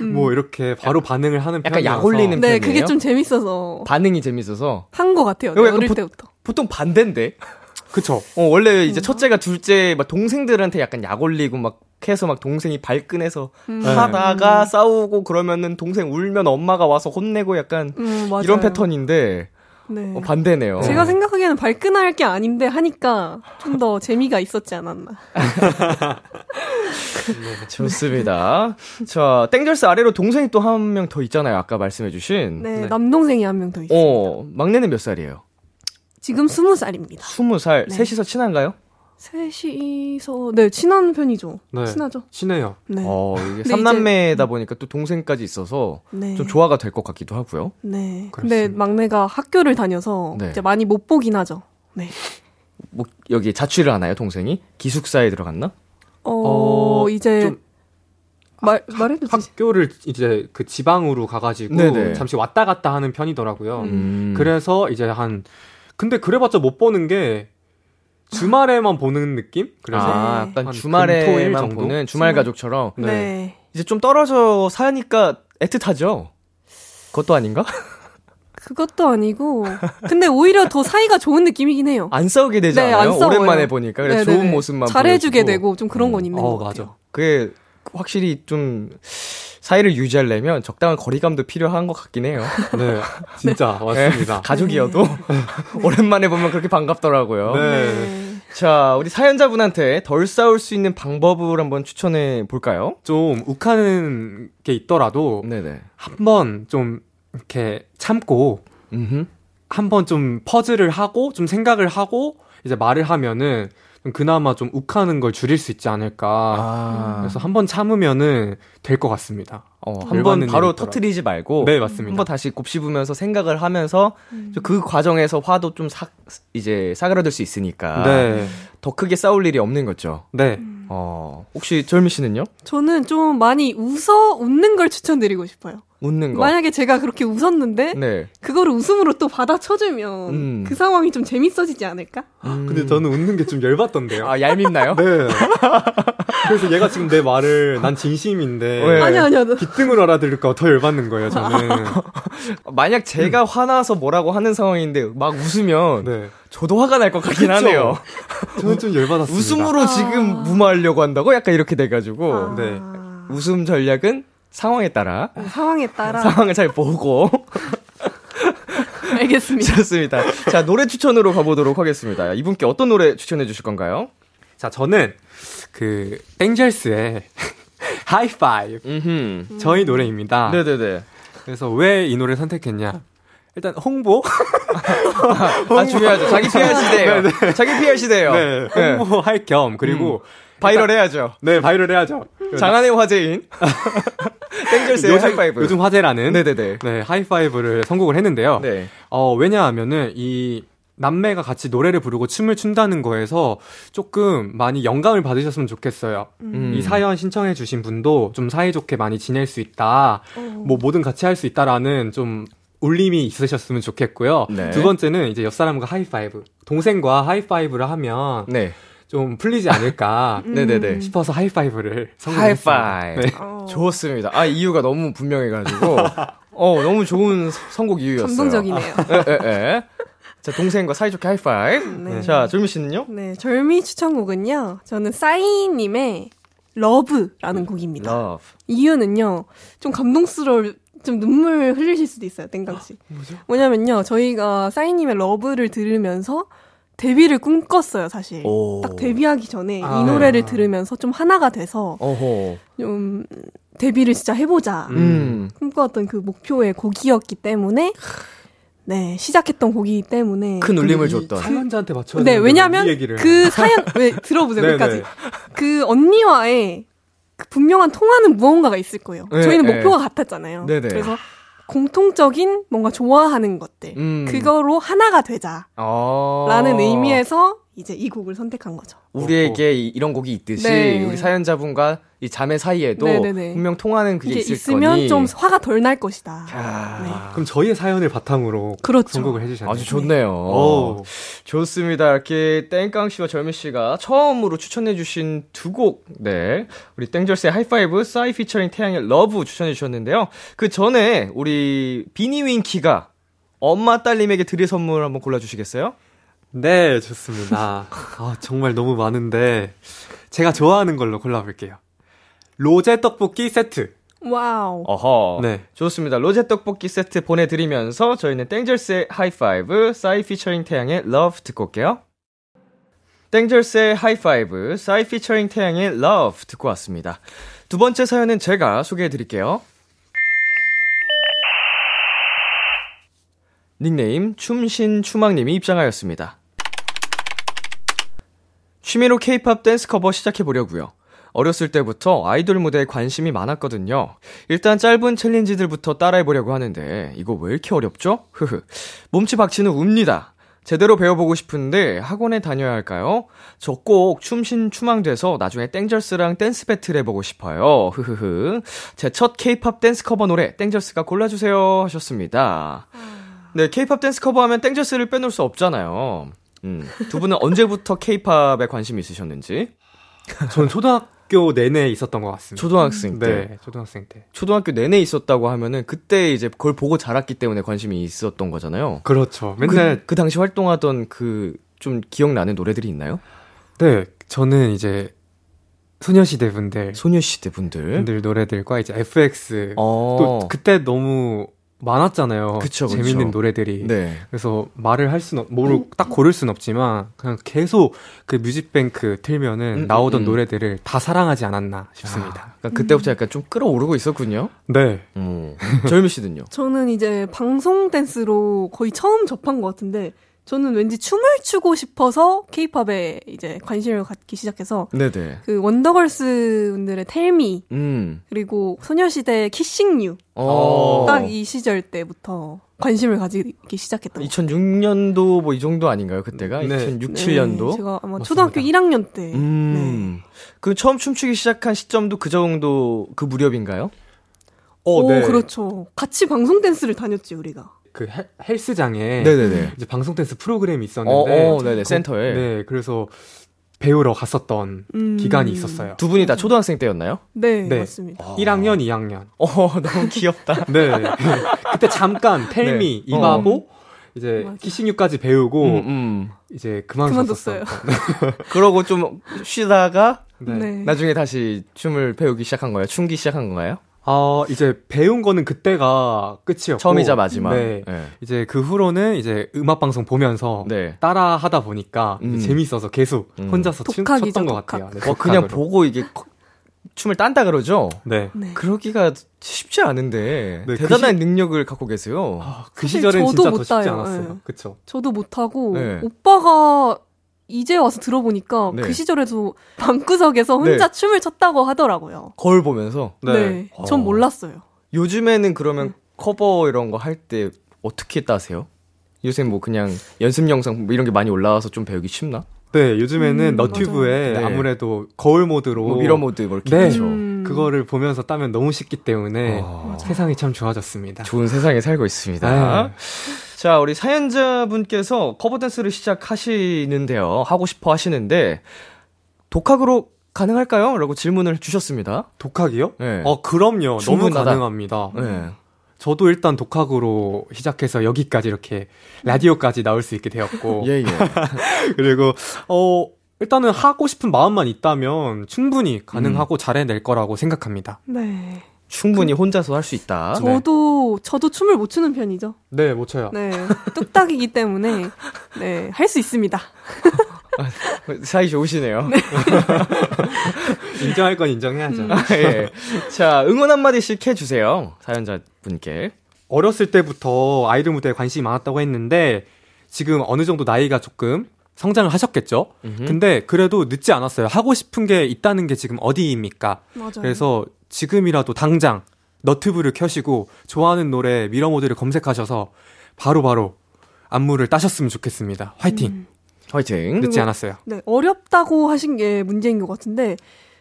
뭐 이렇게 바로 반응을 하는 약간 편이어서 약 올리는 네, 편이에요? 그게 좀 재밌어서 반응이 재밌어서 한 것 같아요. 네, 약간 어릴 보- 때부터. 보통 반대인데. 그쵸. 어, 원래 이제 첫째가 둘째 막 동생들한테 약간 약 올리고 막 해서 막 동생이 발끈해서 음. 하다가 싸우고 그러면은 동생 울면 엄마가 와서 혼내고 약간 음. 이런 패턴인데 네. 어, 반대네요. 제가 생각하기에는 발끈할 게 아닌데 하니까 좀 더 재미가 있었지 않았나. [laughs] 좋습니다. 자, 땡절스 아래로 동생이 또 한 명 더 있잖아요. 아까 말씀해주신. 네, 네. 남동생이 한 명 더 있어요. 어, 막내는 몇 살이에요? 지금 스무 살입니다. 스무 살. 네. 셋이서 친한가요? 셋이서 네 친한 편이죠. 네. 친하죠. 친해요. 네. 어, 이게 근데 삼남매다 보니까 또 동생까지 있어서 네. 좀 조화가 될 것 같기도 하고요. 네. 근데 그렇습니다. 막내가 학교를 다녀서 네. 이제 많이 못 보긴 하죠. 네. 뭐 여기 자취를 하나요, 동생이? 기숙사에 들어갔나? 어, 어, 이제 좀말 말해도 되지. 학교를 이제 그 지방으로 가가지고 네네. 잠시 왔다 갔다 하는 편이더라고요. 음. 그래서 이제 한 근데 그래봤자 못 보는 게 주말에만 보는 느낌? 그래서 아, 네. 약간 주말에만? 보는 주말 가족처럼 네. 네. 이제 좀 떨어져 사니까 애틋하죠. 그것도 아닌가? 그것도 아니고 근데 오히려 더 사이가 좋은 느낌이긴 해요. 안 싸우게 되지 네? 안 싸워요. 오랜만에 보니까 그래서 네네네. 좋은 모습만 잘해주게 보여주고. 되고 좀 그런 건 있는 어, 것 같아요. 맞아. 그게 확실히 좀 사이를 유지하려면 적당한 거리감도 필요한 것 같긴 해요. [laughs] 네, 진짜 맞습니다. 네, 가족이어도 [laughs] 오랜만에 보면 그렇게 반갑더라고요. 네. 자, 우리 사연자분한테 덜 싸울 수 있는 방법을 한번 추천해 볼까요? 좀 욱하는 게 있더라도 네네. 한번 좀 이렇게 참고 음. 한번 좀 퍼즐을 하고 좀 생각을 하고 이제 말을 하면은 좀 그나마 좀 욱하는 걸 줄일 수 있지 않을까. 아, 그래서 한 번 참으면은 될 것 같습니다. 어, 한번 바로. 터트리지 말고 네, 맞습니다. 한번 다시 곱씹으면서 생각을 하면서 그 과정에서 화도 좀 사, 이제 사그라들 수 있으니까 네, 더 크게 싸울 일이 없는 거죠. 네. 어, 혹시 절미 씨는요? 저는 좀 많이 웃어 웃는 걸 추천드리고 싶어요. 웃는 거. 만약에 제가 그렇게 웃었는데 네. 그거를 웃음으로 또 받아쳐주면 음. 그 상황이 좀 재밌어지지 않을까? 근데 저는 웃는 게 좀 열받던데요. 아, 얄밉나요? [laughs] 네. 그래서 얘가 지금 내 말을 난 진심인데 네. 아니 아니요. 기등으로 알아들을까 더 열받는 거예요. 저는. [laughs] 만약 제가 화나서 뭐라고 하는 상황인데 막 웃으면 네. 저도 화가 날 것 같긴 그쵸? 하네요. 저는 좀 열받았습니다. 웃음으로 지금 무마하려고 한다고? 약간 이렇게 돼가지고 아, 네. 웃음 전략은 상황에 따라 상황에 따라 상황을 잘 보고 알겠습니다. 좋습니다. 자 노래 추천으로 가보도록 하겠습니다. 이분께 어떤 노래 추천해 주실 건가요? 자, 저는 그 땡젤스의 하이파이브 음. 저희 노래입니다. 네네네. 그래서 왜 이 노래를 선택했냐? 일단 홍보? 아 중요하죠. 자기 PR 시대예요. 자기 PR 시대예요. 네, 네. 홍보할 겸 그리고 바이럴 해야죠. 네, 바이럴 해야죠. 장안의 화제인 [laughs] 땡절스의 요즘, 하이파이브. 요즘 화제라는 네네네. 네, 하이파이브를 선곡을 했는데요. 네. 어, 왜냐하면은 이 남매가 같이 노래를 부르고 춤을 춘다는 거에서 조금 많이 영감을 받으셨으면 좋겠어요. 음. 이 사연 신청해 주신 분도 좀 사이좋게 많이 지낼 수 있다. 뭐 뭐든 같이 할 수 있다라는 좀 울림이 있으셨으면 좋겠고요. 네. 두 번째는 이제 옆 사람과 하이파이브. 동생과 하이파이브를 하면 네. 좀 풀리지 않을까 [laughs] 네네네. 싶어서 하이파이브를. 하이파이브. 네. 어, 좋습니다. 아 이유가 너무 분명해가지고 어 너무 좋은 선곡 이유였어요. 감동적이네요. 에, 에, 에. 자 동생과 사이좋게 하이파이브. 네. 자 절미 씨는요? 네, 절미 추천곡은요. 저는 싸이님의 Love라는 곡입니다. Love. 이유는요, 좀 감동스러울, 좀 눈물 흘리실 수도 있어요, 땡깡 씨. 뭐죠? 뭐냐면요, 저희가 싸이님의 Love를 들으면서 데뷔를 꿈꿨어요, 사실. 오. 딱 데뷔하기 전에 아. 이 노래를 들으면서 좀 하나가 돼서 어허. 좀 데뷔를 진짜 해보자. 음. 꿈꿔왔던 그 목표의 곡이었기 때문에 네 시작했던 곡이기 때문에 큰 울림을 이 줬던. 사연자한테 맞춰야 네 왜냐하면. 그 사연 왜 들어보세요 네, 끝까지 네. 그 언니와의 그 분명한 통하는 무언가가 있을 거예요. 네, 저희는 네. 목표가 같았잖아요. 네네. 그래서 공통적인 뭔가 좋아하는 것들 음. 그거로 하나가 되자라는 어. 의미에서 이제 이 곡을 선택한 거죠. 우리에게 이- 이런 곡이 있듯이 네. 우리 사연자분과 이 자매 사이에도 네네네. 분명 통하는 그게 있을 있으면 거니. 좀 화가 덜 날 것이다. 아, 그럼 저희의 사연을 바탕으로 그렇죠. 선곡을 해주셨네요. 아주 좋네요. 오. 좋습니다. 이렇게 땡깡 씨와 절미 씨가 처음으로 추천해주신 두 곡, 네. 우리 땡절스의 하이파이브, 싸이 피처링 태양의 Love 추천해주셨는데요. 그 전에 우리 비니 윈키가 엄마 딸님에게 드릴 선물 한번 골라주시겠어요? 네, 좋습니다. 아, 정말 너무 많은데 제가 좋아하는 걸로 골라볼게요. 로제 떡볶이 세트. 와우. 어허. 네. 좋습니다. 로제 떡볶이 세트 보내드리면서 저희는 땡절스의 하이파이브, 싸이 피처링 태양의 Love 듣고 올게요. 땡절스의 하이파이브, 싸이 피처링 태양의 Love 듣고 왔습니다. 두 번째 사연은 제가 소개해 드릴게요. 닉네임 춤신춤왕님이 입장하였습니다. 취미로 케이팝 댄스 커버 시작해 보려고요. 어렸을 때부터 아이돌 무대에 관심이 많았거든요. 일단 짧은 챌린지들부터 따라해 보려고 하는데 이거 왜 이렇게 어렵죠? 흐흐. 몸치 박치는 웁니다. 제대로 배워보고 싶은데 학원에 다녀야 할까요? 저 꼭 춤신춤왕 돼서 나중에 땡절스랑 댄스 배틀 해보고 싶어요. 흐흐흐. 제 첫 케이팝 댄스 커버 노래 땡절스가 골라주세요 하셨습니다. 네, 케이팝 댄스 커버하면 땡절스를 빼놓을 수 없잖아요. 음, 두 분은 언제부터 케이팝에 관심이 있으셨는지? 저는 초등학교 내내 있었던 것 같습니다. 초등학생 때. 네, 초등학생 때. 초등학교 내내 있었다고 하면은 그때 이제 그걸 보고 자랐기 때문에 관심이 있었던 거잖아요. 그렇죠. 맨날 그, 그 당시 활동하던 그 좀 기억나는 노래들이 있나요? 네, 저는 이제 소녀시대 분들 소녀시대 분들. 분들 노래들과 이제 FX 어. 또 그때 너무 많았잖아요. 그쵸, 그쵸. 재밌는 노래들이. 네. 그래서 말을 할 수는 없, 뭐를 딱 고를 수는 없지만 그냥 계속 그 뮤직뱅크 틀면은 음, 나오던 음, 음. 노래들을 다 사랑하지 않았나 싶습니다. 아, 그러니까 그때부터 약간 좀 끌어오르고 있었군요. 네. 음. [laughs] 절미 씨는요? 저는 이제 방송 댄스로 거의 처음 접한 것 같은데 저는 왠지 춤을 추고 싶어서 케이팝에 이제 관심을 갖기 시작해서 네네. 그 원더걸스 분들의 텔미 음. 그리고 소녀시대의 키싱 유. 어. 딱이 시절 때부터 관심을 가지기 시작했던 것 2006년도 뭐 이 정도 아닌가요? 그때가 네. 2006, 네, 7년도. 제가 아마 맞습니다. 초등학교 1학년 때. 음. 그 처음 춤추기 시작한 시점도 그 정도 그 무렵인가요? 어, 오, 네. 그렇죠. 같이 방송 댄스를 다녔지, 우리가. 그 헬- 헬스장에 네네네. 이제 방송 댄스 프로그램이 어, 있었는데 어, 네네, 센터에. 네, 그래서 배우러 갔었던 음. 기간이 있었어요. 두 분이 다 초등학생 때였나요? 네, 네. 맞습니다. 1학년, 2학년. 어, [laughs] 너무 귀엽다. [laughs] 네. 그때 잠깐 Tell Me 네. 입하고 이제 맞아. Kissing You까지 배우고 음, 음. 이제 그만뒀어요. 그만뒀어요. [laughs] 그러고 좀 쉬다가 네. 네. 나중에 다시 춤을 배우기 시작한 거예요? 추기 시작한 건가요? 아, 이제 배운 거는 그때가 끝이었고 처음이자 마지막. 네. 네. 이제 그 후로는 이제 음악 방송 보면서 네. 따라 하다 보니까 음. 재밌어서 계속 음. 혼자서 춤 독학이죠, 췄던 것 독학. 같아요. 네, 어, 그냥. 보고 이게 거- 춤을 딴다 그러죠? 네. 네. 그러기가 쉽지 않은데 네, 그 대단한 능력을 갖고 계세요. 아, 그 사실 시절엔 저도 진짜 못더 쉽지 따요. 않았어요. 네. 그쵸. 저도 못 하고, 네. 오빠가 이제 와서 들어보니까 네. 그 시절에도 방구석에서 혼자 네. 춤을 췄다고 하더라고요. 거울 보면서 네. 전 어. 몰랐어요. 요즘에는 그러면 커버 이런 거 할 때 어떻게 따세요? 요새 뭐 그냥 연습 영상 뭐 이런 게 많이 올라와서 좀 배우기 쉽나? 네, 요즘에는 음, 너튜브에. 네. 아무래도 거울 모드로 뭐 mirror mode 뭐 이렇게 네. 있죠. 음. 그거를 보면서 따면 너무 쉽기 때문에 어. 세상이 참 좋아졌습니다. 좋은 세상에 살고 있습니다. 네. 자, 우리 사연자분께서 커버 댄스를 시작하시는데요. 하고 싶어 하시는데 독학으로 가능할까요? 라고 질문을 주셨습니다. 독학이요? 네. 어, 그럼요. 너무 충분하다. 가능합니다. 네. 저도 일단 독학으로 시작해서 여기까지 이렇게 라디오까지 나올 수 있게 되었고 [laughs] 예, 예. [laughs] 그리고 어 일단은 하고 싶은 마음만 있다면 충분히 가능하고 잘해낼 거라고 생각합니다. 네. 충분히 혼자서 할 수 있다. 저도, 저도 춤을 못 추는 편이죠. 네, 못 쳐요. 네. 뚝딱이기 때문에, 네. 할 수 있습니다. [laughs] 사이 좋으시네요. [laughs] 인정할 건 인정해야죠. 예. 자, 응원 한마디씩 해주세요. 사연자분께. 어렸을 때부터 아이돌 무대에 관심이 많았다고 했는데 지금 어느 정도 나이가 조금 성장을 하셨겠죠? 음흠. 근데 그래도 늦지 않았어요. 하고 싶은 게 있다는 게 지금 어디입니까? 맞아요. 그래서 지금이라도 당장 너튜브를 켜시고 좋아하는 노래 미러 모드를 검색하셔서 바로바로 안무를 따셨으면 좋겠습니다. 화이팅! 음. 화이팅. 늦지 않았어요. 네, 어렵다고 하신 게 문제인 것 같은데,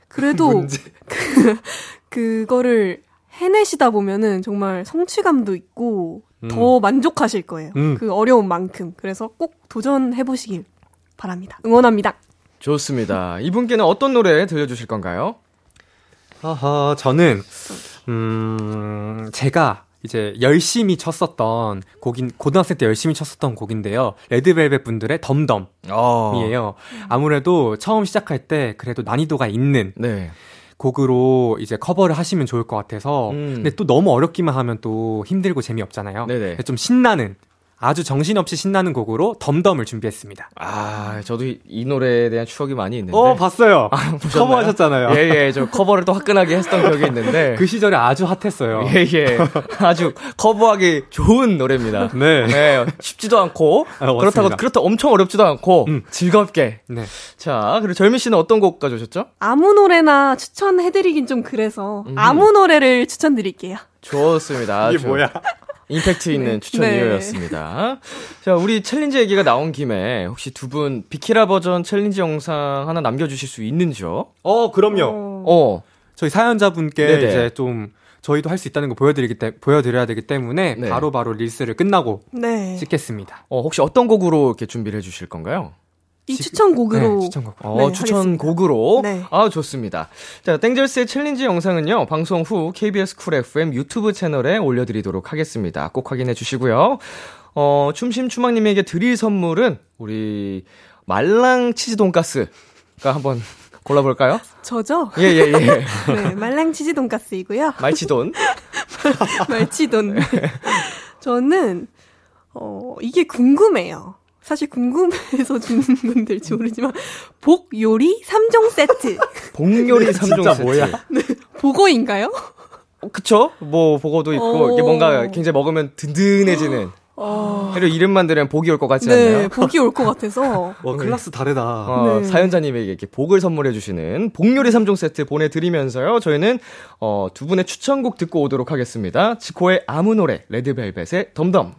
그래도 [laughs] 문제. [laughs] 그거를 해내시다 보면은 정말 성취감도 있고, 음. 더 만족하실 거예요. 음. 그 어려운 만큼. 그래서 꼭 도전해 보시길 바랍니다. 응원합니다. 좋습니다. 이분께는 어떤 노래 들려주실 건가요? 하하, 저는, 음, 제가 이제 열심히 쳤었던 곡인, 고등학생 때 열심히 쳤었던 곡인데요. 레드벨벳 분들의 덤덤이에요. 어. 아무래도 처음 시작할 때 그래도 난이도가 있는 네. 곡으로 이제 커버를 하시면 좋을 것 같아서. 음. 근데 또 너무 어렵기만 하면 또 힘들고 재미없잖아요. 네네. 좀 신나는, 아주 정신없이 신나는 곡으로 덤덤을 준비했습니다. 아, 저도 이, 이 노래에 대한 추억이 많이 있는데. 어, 봤어요. 보셨나요? 커버하셨잖아요. 예, 예. 저 커버를 또 화끈하게 했던 기억이 있는데. 그 시절에 아주 핫했어요. 예, 예. 아주 커버하기 좋은 노래입니다. 네. 네, 쉽지도 않고 아. 그렇다고 그렇다 엄청 어렵지도 않고 음. 즐겁게. 네. 자, 그리고 절미 씨는 어떤 곡 가져오셨죠? 아무 노래나 추천해드리긴 좀 그래서, 음. 아무 노래를 추천드릴게요. 좋습니다. 아주 임팩트 있는 네. 추천이었습니다. 자, 우리 챌린지 얘기가 나온 김에 혹시 두 분 비키라 버전 챌린지 영상 하나 남겨주실 수 있는지요? 어, 그럼요. 어, 어, 저희 사연자분께 네네. 이제 좀 저희도 할 수 있다는 거 보여드리기 때, 보여드려야 되기 때문에 네. 바로바로 릴스를 끝나고 네. 찍겠습니다. 어, 혹시 어떤 곡으로 이렇게 준비를 해주실 건가요? 이 추천곡으로. 네, 추천곡. 어, 네, 추천곡으로. 네. 아, 좋습니다. 자, 땡절스의 챌린지 영상은요, 방송 후 KBS Cool FM 유튜브 채널에 올려드리도록 하겠습니다. 꼭 확인해 주시고요. 어, 춤신춤왕님에게 드릴 선물은 우리 말랑 치즈 돈가스가 한번 [laughs] 골라볼까요? 저죠? 예, 예, 예. [laughs] 네, 말랑 치즈 돈가스이고요. 말치돈. [laughs] 말치돈. 저는 어 이게 궁금해요. 사실 궁금해서 주는 건들지 모르지만 복 요리 3종 세트. 복 요리 3종 진짜 세트. 뭐야? 보고인가요? 어, 그쵸? 뭐, 보고도 있고, 어. 이게 뭔가 굉장히 먹으면 든든해지는. 어. 그리고 이름만 들으면 복이 올 것 같지 네, 않나요? 복이 올 것 같아서. [laughs] 와, 클래스 다르다. 어, 네. 사연자님에게 이렇게 복을 선물해주시는 복요리 3종 세트 보내드리면서요. 저희는, 어, 두 분의 추천곡 듣고 오도록 하겠습니다. 지코의 아무 노래, 레드벨벳의 덤덤.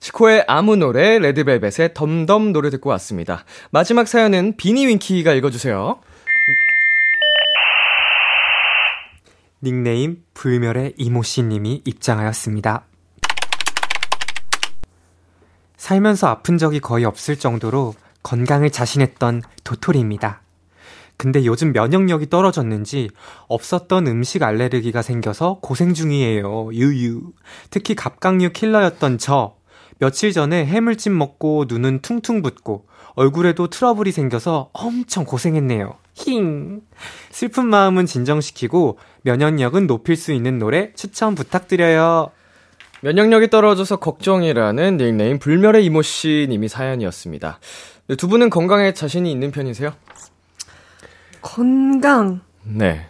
지코의 아무 노래, 레드벨벳의 덤덤 노래 듣고 왔습니다. 마지막 사연은 비니 윙키가 읽어주세요. 닉네임 불멸의 이모씨님이 입장하였습니다. 살면서 아픈 적이 거의 없을 정도로 건강을 자신했던 도토리입니다. 근데 요즘 면역력이 떨어졌는지 없었던 음식 알레르기가 생겨서 고생 중이에요. 유유. 특히 갑각류 킬러였던 저. 며칠 전에 해물찜 먹고 눈은 퉁퉁 붓고 얼굴에도 트러블이 생겨서 엄청 고생했네요. 힝. 슬픈 마음은 진정시키고 면역력은 높일 수 있는 노래 추천 부탁드려요. 면역력이 떨어져서 걱정이라는 닉네임 불멸의 이모씨 님이 사연이었습니다. 네, 두 분은 건강에 자신이 있는 편이세요? 건강. 네.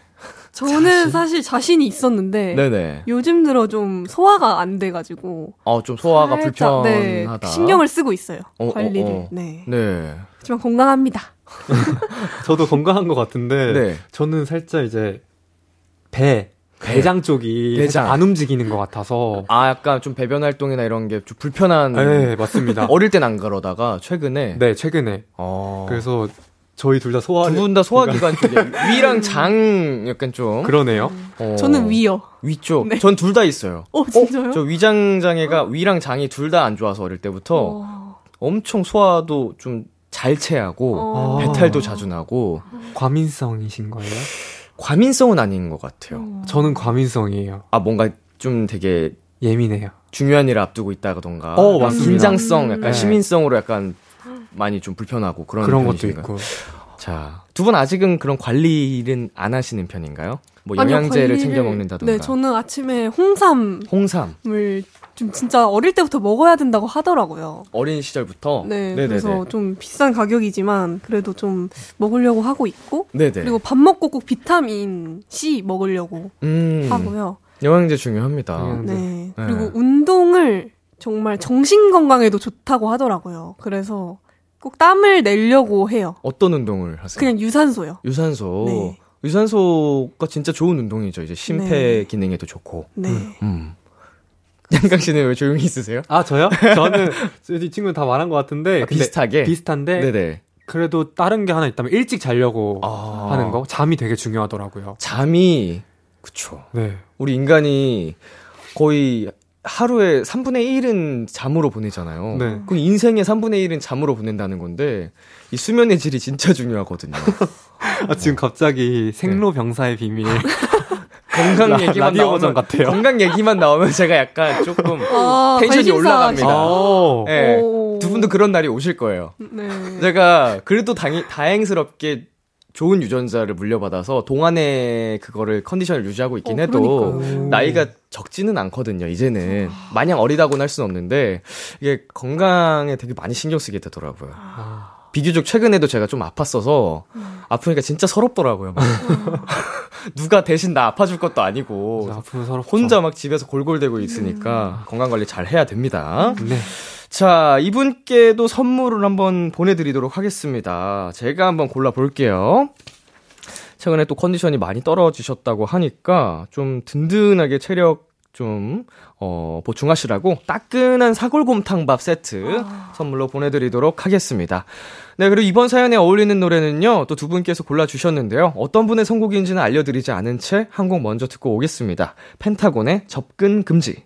저는 사실 자신이 있었는데 네네. 요즘 들어 좀 소화가 안 돼가지고 어, 좀 소화가 살짝, 네, 불편하다. 신경을 쓰고 있어요. 어, 어, 관리를. 어. 네. 네. 하지만 건강합니다. [laughs] 저도 건강한 것 같은데 네. 저는 살짝 이제 배 대장 쪽이 대장. 안 움직이는 것 같아서 아, 약간 좀 배변 활동이나 이런 게 좀 불편한. 네 맞습니다. [laughs] 어릴 땐 안 그러다가 최근에. 네 최근에 어. 그래서 저희 둘 다 소화 두 분 다 소화기관 쪽에 [laughs] 위랑 장 약간 좀. 그러네요. 어, 저는 위요. 위쪽. 네. 전 둘 다 있어요. 어, 진짜요? 저 위장 장애가 위랑 장이 둘 다 안 좋아서 어릴 때부터 어. 엄청 소화도 좀 잘 체하고 어. 배탈도 자주 나고 과민성이신 거예요? 과민성은 아닌 것 같아요. 어. 저는 과민성이에요. 아 뭔가 좀 되게 예민해요. 중요한 일을 앞두고 있다던가 어, 맞습니다. 긴장성, 약간 네. 시민성으로 약간 많이 좀 불편하고 그런 그런 것도 편이신가요? 있고. 자, 두 분 아직은 그런 관리는 안 하시는 편인가요? 뭐 아니요, 영양제를 관리를- 챙겨 먹는다던가. 네, 저는 아침에 홍삼을 홍삼 좀 진짜 어릴 때부터 먹어야 된다고 하더라고요. 어린 시절부터. 네, 네네네. 그래서 좀 비싼 가격이지만 그래도 좀 먹으려고 하고 있고 네네. 그리고 밥 먹고 꼭 비타민 C 먹으려고 음, 하고요. 영양제 중요합니다. 영양- 네. 네. 그리고 운동을 정말 정신 건강에도 좋다고 하더라고요. 그래서 꼭 땀을 내려고 해요. 어떤 운동을 하세요? 그냥 유산소요. 유산소. 네. 유산소가 진짜 좋은 운동이죠. 이제 심폐 네. 기능에도 좋고. 네. 음. 양강 씨는 왜 조용히 있으세요? 아, 저요? 저는 이 친구는 다 말한 것 같은데. 아, 비슷하게? 비슷한데. 네네. 그래도 다른 게 하나 있다면 일찍 자려고 아. 하는 거. 잠이 되게 중요하더라고요. 잠이 그쵸. 네. 우리 인간이 거의 하루에 3분의 1은 잠으로 보내잖아요. 네. 그럼 인생의 3분의 1은 잠으로 보낸다는 건데 이 수면의 질이 진짜 중요하거든요. 아, 지금 갑자기 생로병사의 비밀. [laughs] 건강 라- 얘기만 라디오 나오면 같아요. 건강 얘기만 나오면 제가 약간 조금 아, 텐션이 올라갑니다. 오. 예. 오. 두 분도 그런 날이 오실 거예요. 네. 제가 그래도 당이, 다행스럽게 좋은 유전자를 물려받아서 동안에 그거를 컨디션을 유지하고 있긴 어, 해도 그러니까요. 나이가 적지는 않거든요. 이제는 마냥 어리다고는 할 수는 없는데 이게 건강에 되게 많이 신경 쓰게 되더라고요. 아. 비교적 최근에도 제가 좀 아팠어서 아프니까 진짜 서럽더라고요. 막. [laughs] 누가 대신 나 아파줄 것도 아니고. 혼자 막 집에서 골골대고 있으니까 건강 관리 잘 해야 됩니다. 네. 자, 이분께도 선물을 한번 보내드리도록 하겠습니다. 제가 한번 골라볼게요. 최근에 또 컨디션이 많이 떨어지셨다고 하니까 좀 든든하게 체력 좀, 어, 보충하시라고 따끈한 사골곰탕밥 세트 선물로 보내드리도록 하겠습니다. 네, 그리고 이번 사연에 어울리는 노래는요, 또 두 분께서 골라주셨는데요. 어떤 분의 선곡인지는 알려드리지 않은 채 한 곡 먼저 듣고 오겠습니다. 펜타곤의 접근 금지.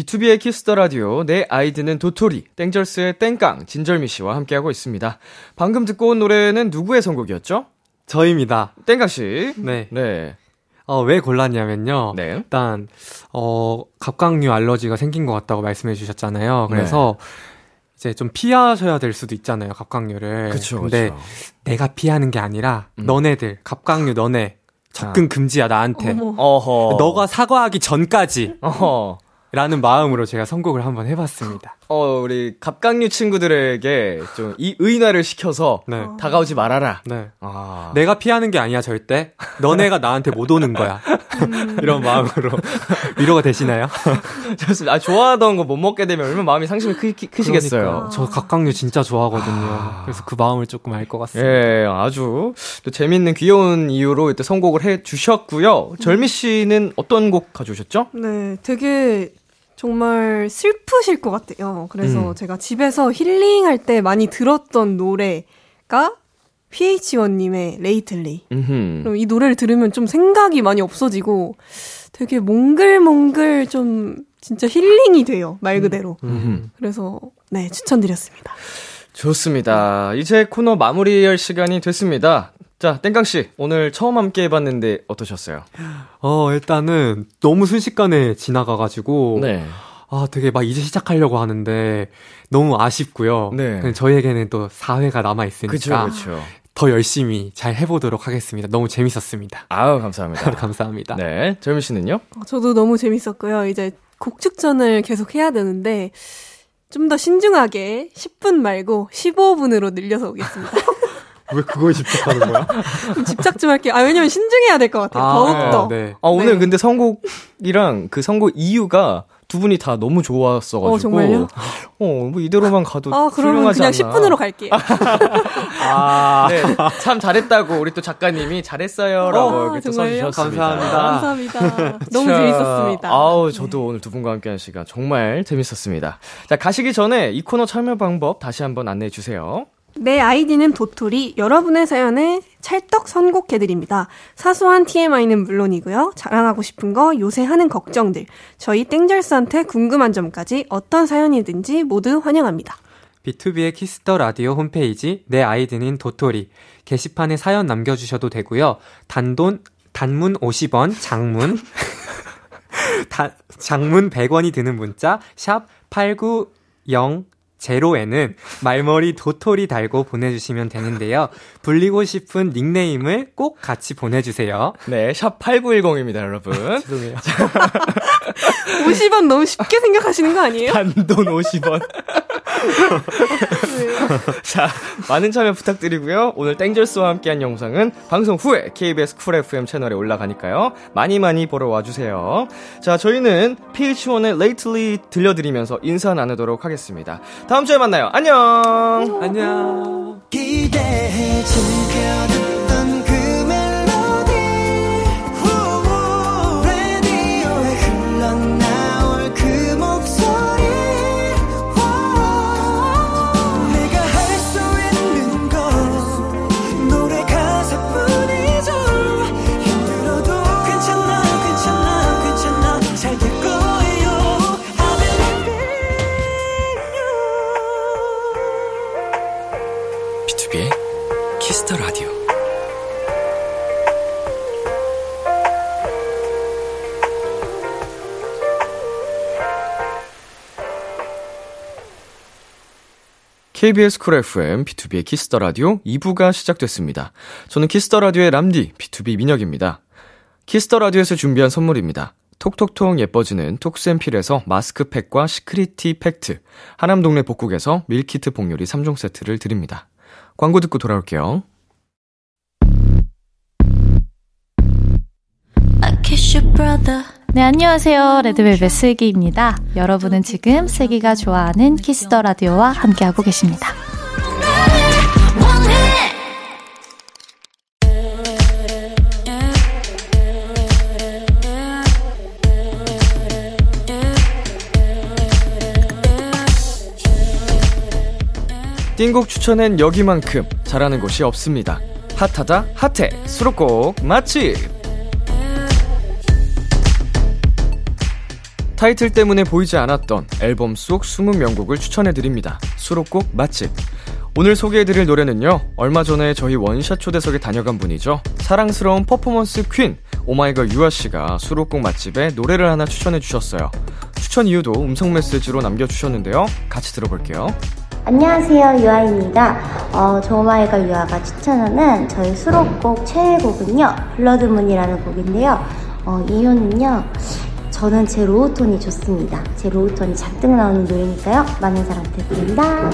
비투비의 Kiss the Radio 내 아이디는 도토리 땡절스의 땡깡 진절미 씨와 함께하고 있습니다. 방금 듣고 온 노래는 누구의 선곡이었죠? 저입니다. 땡깡 씨. 네. 네. 어, 왜 골랐냐면요. 네. 일단, 어, 갑각류 알러지가 생긴 것 같다고 말씀해 주셨잖아요. 그래서, 이제 좀 피하셔야 될 수도 있잖아요, 갑각류를. 그쵸, 근데 그쵸. 내가 피하는 게 아니라, 음. 너네들, 갑각류 너네, 접근 금지야, 나한테. 어허. 너가 사과하기 전까지. 어허. 라는 마음으로 제가 선곡을 한번 해봤습니다. 어, 우리 갑각류 친구들에게 좀 이 의나를 시켜서 네. 다가오지 말아라. 네. 아. 내가 피하는 게 아니야, 절대. 너네가 나한테 못 오는 거야. 이런 마음으로. 위로가 되시나요? 좋습니다. 아, 좋아하던 거 못 먹게 되면 얼마나 마음이 상심이 크, 크시겠어요. 그러니까요. 저 각각류 진짜 좋아하거든요. 아. 그래서 그 마음을 조금 알 것 같습니다. 예, 아주 또 재밌는 귀여운 이유로 이때 선곡을 해 주셨고요. 절미 씨는 어떤 곡 가져오셨죠? 네, 되게 정말 슬프실 것 같아요. 그래서 음. 제가 집에서 힐링할 때 많이 들었던 노래가 PH1님의 레이틀리. 음. 그럼 이 노래를 들으면 좀 생각이 많이 없어지고 되게 몽글몽글 좀 진짜 힐링이 돼요. 말 그대로. 음. 그래서 네, 추천드렸습니다. 좋습니다. 이제 코너 마무리할 시간이 됐습니다. 자, 땡깡 씨, 오늘 처음 함께 해봤는데 어떠셨어요? 어, 일단은 너무 순식간에 지나가가지고. 네. 아, 되게 막 이제 시작하려고 하는데 너무 아쉽고요. 네. 저희에게는 또 4회가 남아 있으니까. 그쵸, 그쵸. 더 열심히 잘 해보도록 하겠습니다. 너무 재밌었습니다. 아우, 감사합니다. [laughs] 감사합니다. 네, 절미 씨는요? 어, 저도 너무 재밌었고요. 이제 곡 추천을 계속 해야 되는데 좀 더 신중하게 10분 말고 15분으로 늘려서 오겠습니다. [laughs] 왜 그거에 집착하는 거야? [laughs] 좀 집착 좀 할게요. 아, 왜냐면 신중해야 될 것 같아요. 더욱더. 네. 아, 오늘 네. 근데 선곡이랑 그 선곡 이유가 두 분이 다 너무 좋았어가지고. 어, 정말요? 어, 뭐 이대로만 가도 아, 그러면 그냥 않나. 10분으로 갈게요. [laughs] 아. [laughs] 네, 참 잘했다고 우리 또 작가님이 잘했어요라고 어, 이렇게 또 정말요? 써주셨습니다. 감사합니다. 감사합니다. 너무 자, 재밌었습니다. 아우, 저도 오늘 두 분과 함께한 시간 정말 재밌었습니다. 자, 가시기 전에 이 코너 참여 방법 다시 한번 안내해 주세요. 내 아이디는 도토리. 여러분의 사연에 찰떡 선곡해드립니다. 사소한 TMI는 물론이고요. 자랑하고 싶은 거, 요새 하는 걱정들. 저희 땡절스한테 궁금한 점까지 어떤 사연이든지 모두 환영합니다. 비투비의 Kiss the Radio 홈페이지 내 아이디는 도토리 게시판에 사연 남겨주셔도 되고요. 단돈 단문 50원, 장문 [laughs] 다, 장문 100원이 드는 문자 샵 8910 제로에는 말머리 도토리 달고 보내주시면 되는데요. 불리고 싶은 닉네임을 꼭 같이 보내주세요. 네, 샵 8910입니다, 여러분. 죄송해요. [laughs] 50원 너무 쉽게 생각하시는 거 아니에요? 단돈 50원. [laughs] 자, 많은 참여 부탁드리고요. 오늘 땡절스와 함께한 영상은 방송 후에 KBS 쿨 FM 채널에 올라가니까요. 많이 많이 보러 와주세요. 자, 저희는 PH1의 Lately 들려드리면서 인사 나누도록 하겠습니다. 다음 주에 만나요. 안녕! 안녕. KBS 쿨 FM, BTOB의 키스 더 라디오 2부가 시작됐습니다. 저는 키스 더 라디오의 람디, BTOB 민혁입니다. 키스 더 라디오에서 준비한 선물입니다. 톡톡톡 예뻐지는 톡스앤필에서 마스크팩과 시크리티 팩트, 하남동네 복국에서 밀키트 복요리 3종 세트를 드립니다. 광고 듣고 돌아올게요. 네, 안녕하세요. 레드벨벳 슬기입니다. 여러분은 지금 슬기가 좋아하는 키스 더 라디오와 함께하고 계십니다. 띵곡 추천엔 여기만큼 잘하는 곳이 없습니다. 핫하다 핫해 수록곡 맛집 타이틀 때문에 보이지 않았던 앨범 속 20명곡을 추천해드립니다. 수록곡 맛집. 오늘 소개해드릴 노래는요, 얼마 전에 저희 원샷 초대석에 다녀간 분이죠. 사랑스러운 퍼포먼스 퀸, 오마이걸 유아씨가 수록곡 맛집에 노래를 하나 추천해주셨어요. 추천 이유도 음성 메시지로 남겨주셨는데요. 같이 들어볼게요. 안녕하세요 유아입니다. 어, 저 오마이걸 유아가 추천하는 저희 수록곡 최애곡은요 Blood Moon이라는 곡인데요. 어, 이유는요 저는 제 low tone이 좋습니다. 제 low tone이 잔뜩 나오는 노래니까요. 많은 사랑 부탁드립니다.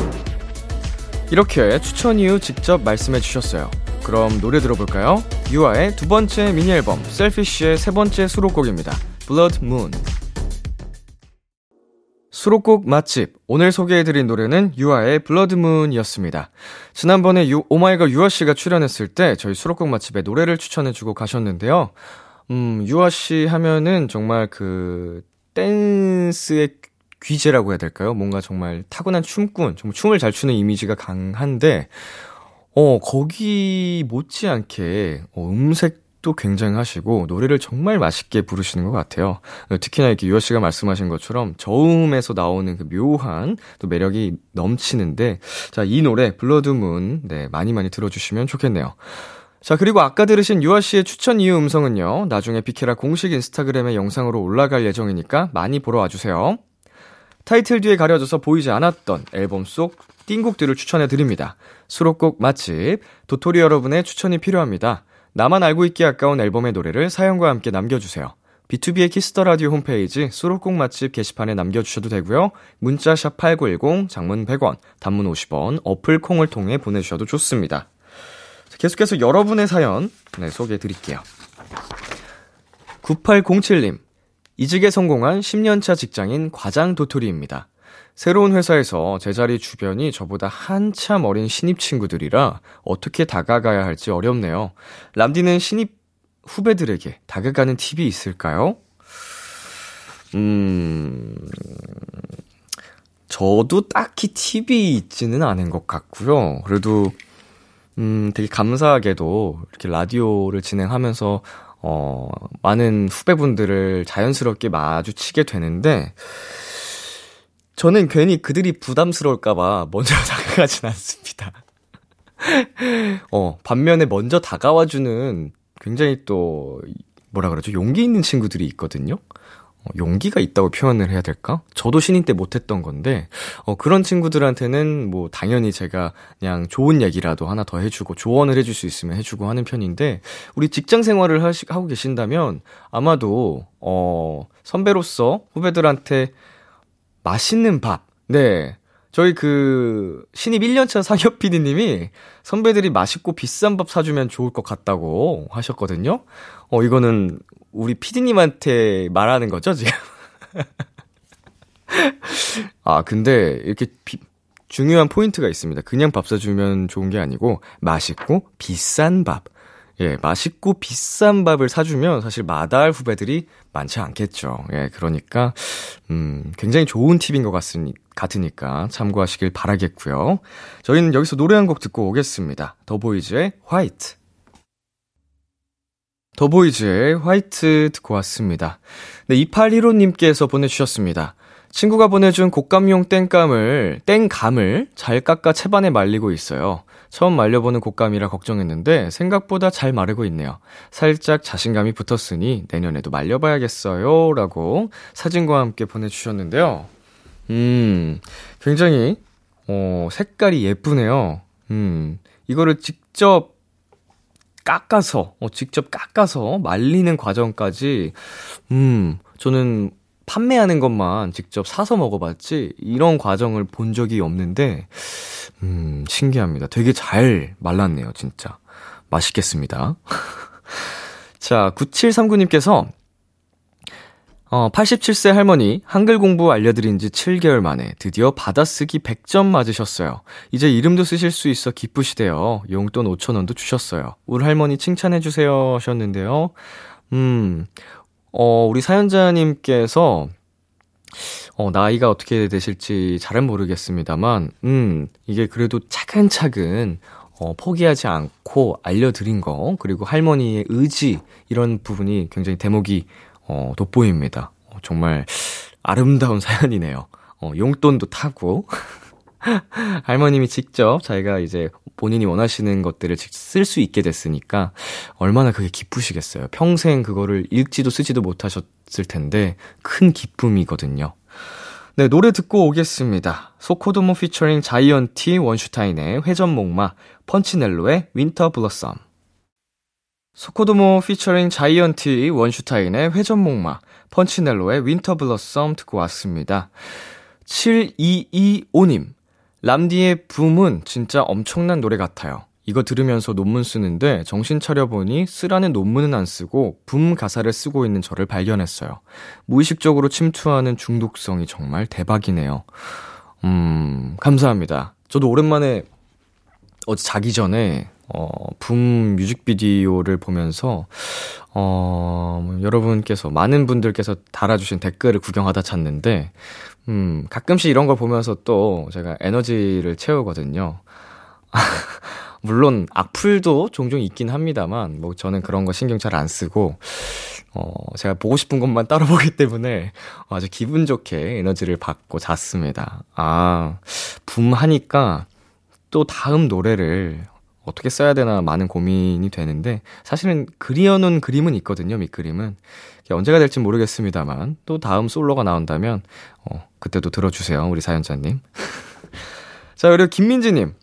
이렇게 추천 이유 직접 말씀해 주셨어요. 그럼 노래 들어볼까요? 유아의 두 번째 미니 앨범 Selfish의 세 번째 수록곡입니다. Blood Moon. 수록곡 맛집. 오늘 소개해드린 노래는 유아의 Moon이었습니다. 지난번에 유, 오마이걸 유아 씨가 출연했을 때 저희 수록곡 맛집에 노래를 추천해주고 가셨는데요. 음, 유아 씨 하면은 정말 그 댄스의 귀재라고 해야 될까요? 뭔가 정말 타고난 춤꾼, 정말 춤을 잘 추는 이미지가 강한데, 어, 거기 못지않게, 어, 음색도 굉장하시고, 노래를 정말 맛있게 부르시는 것 같아요. 특히나 이렇게 유아 씨가 말씀하신 것처럼 저음에서 나오는 그 묘한 또 매력이 넘치는데, 자, 이 노래, Blood Moon, 네, 많이 많이 들어주시면 좋겠네요. 자, 그리고 아까 들으신 유아 씨의 추천 이유 음성은요, 나중에 비키라 공식 인스타그램에 영상으로 올라갈 예정이니까 많이 보러 와주세요. 타이틀 뒤에 가려져서 보이지 않았던 앨범 속 띵곡들을 추천해 드립니다. 수록곡 맛집, 도토리 여러분의 추천이 필요합니다. 나만 알고 있기 아까운 앨범의 노래를 사연과 함께 남겨주세요. BTOB의 키스 더 라디오 홈페이지 수록곡 맛집 게시판에 남겨주셔도 되고요. 문자 샵 8910, 장문 100원, 단문 50원, 어플 콩을 통해 보내주셔도 좋습니다. 계속해서 여러분의 사연 네, 소개해 드릴게요. 9807님, 이직에 성공한 10년차 직장인 과장 도토리입니다. 새로운 회사에서 제 자리 주변이 저보다 한참 어린 신입 친구들이라 어떻게 다가가야 할지 어렵네요. 람디는 신입 후배들에게 다가가는 팁이 있을까요? 음, 저도 딱히 팁이 있지는 않은 것 같고요. 그래도 음, 되게 감사하게도 이렇게 라디오를 진행하면서 어, 많은 후배분들을 자연스럽게 마주치게 되는데, 저는 괜히 그들이 부담스러울까봐 먼저 [laughs] 다가가진 않습니다. 어, 반면에 먼저 다가와주는 굉장히 또, 뭐라 그러죠? 용기 있는 친구들이 있거든요? 어, 용기가 있다고 표현을 해야 될까? 저도 신인 때 못했던 건데, 어, 그런 친구들한테는 뭐, 당연히 제가 그냥 좋은 얘기라도 하나 더 해주고, 조언을 해줄 수 있으면 해주고 하는 편인데, 우리 직장 생활을 하시, 하고 계신다면, 아마도, 어, 선배로서 후배들한테 맛있는 밥, 네. 저희 그, 신입 1년차 상엽 PD님이 선배들이 맛있고 비싼 밥 사주면 좋을 것 같다고 하셨거든요. 어, 이거는 우리 피디님한테 말하는 거죠, 지금? [laughs] 아, 근데 이렇게 비, 중요한 포인트가 있습니다. 그냥 밥 사주면 좋은 게 아니고, 맛있고 비싼 밥. 예, 맛있고 비싼 밥을 사주면 사실 마다할 후배들이 많지 않겠죠. 예, 그러니까, 음, 굉장히 좋은 팁인 것 같으니, 같으니까 참고하시길 바라겠고요. 저희는 여기서 노래 한 곡 듣고 오겠습니다. 더보이즈의 화이트. 더보이즈의 화이트 듣고 왔습니다. 네, 2815님께서 보내주셨습니다. 친구가 보내준 곶감용 땡감을, 땡감을 잘 깎아 채반에 말리고 있어요. 처음 말려보는 곶감이라 걱정했는데 생각보다 잘 마르고 있네요. 살짝 자신감이 붙었으니 내년에도 말려봐야겠어요. 라고 사진과 함께 보내주셨는데요. 음, 굉장히, 어, 색깔이 예쁘네요. 음, 이거를 직접 깎아서, 어, 직접 깎아서 말리는 과정까지, 음, 저는 판매하는 것만 직접 사서 먹어봤지, 이런 과정을 본 적이 없는데, 음, 신기합니다. 되게 잘 말랐네요, 진짜. 맛있겠습니다. [laughs] 자, 9739님께서 어, 87세 할머니 한글 공부 알려드린 지 7개월 만에 드디어 받아쓰기 100점 맞으셨어요. 이제 이름도 쓰실 수 있어 기쁘시대요. 용돈 5천원도 주셨어요. 우리 할머니 칭찬해주세요 하셨는데요. 음, 어, 우리 사연자님께서 어, 나이가 어떻게 되실지 잘은 모르겠습니다만, 음, 이게 그래도 차근차근, 어, 포기하지 않고 알려드린 거, 그리고 할머니의 의지, 이런 부분이 굉장히 대목이 어, 돋보입니다. 어, 정말 아름다운 [laughs] 사연이네요. 어, 용돈도 타고. [laughs] 할머님이 직접 자기가 이제 본인이 원하시는 것들을 쓸 수 있게 됐으니까 얼마나 그게 기쁘시겠어요. 평생 그거를 읽지도 쓰지도 못하셨을 텐데 큰 기쁨이거든요. 네, 노래 듣고 오겠습니다. 소코도모 피처링 자이언티 원슈타인의 회전목마, 펀치넬로의 Winter Blossom. sokodomo featuring 자이언티 원슈타인의 회전목마, 펀치넬로의 Winter Blossom 듣고 왔습니다. 7225님, 람디의 BOOM은 진짜 엄청난 노래 같아요. 이거 들으면서 논문 쓰는데 정신 차려보니 쓰라는 논문은 안 쓰고 붐 가사를 쓰고 있는 저를 발견했어요. 무의식적으로 침투하는 중독성이 정말 대박이네요. 음, 감사합니다. 저도 오랜만에 어제 자기 전에 어, 붐 뮤직비디오를 보면서, 어, 뭐 여러분께서, 많은 분들께서 달아주신 댓글을 구경하다 찾는데, 음, 가끔씩 이런 걸 보면서 또 제가 에너지를 채우거든요. [laughs] 물론 악플도 종종 있긴 합니다만, 뭐 저는 그런 거 신경 잘 안 쓰고, 어, 제가 보고 싶은 것만 따로 [laughs] 보기 때문에 아주 기분 좋게 에너지를 받고 잤습니다. 아, 붐 하니까 또 다음 노래를 어떻게 써야 되나 많은 고민이 되는데 사실은 그리어놓은 그림은 있거든요, 밑그림은. 언제가 될지 모르겠습니다만 또 다음 솔로가 나온다면 어, 그때도 들어주세요, 우리 사연자님. [laughs] 자, 그리고 김민지님.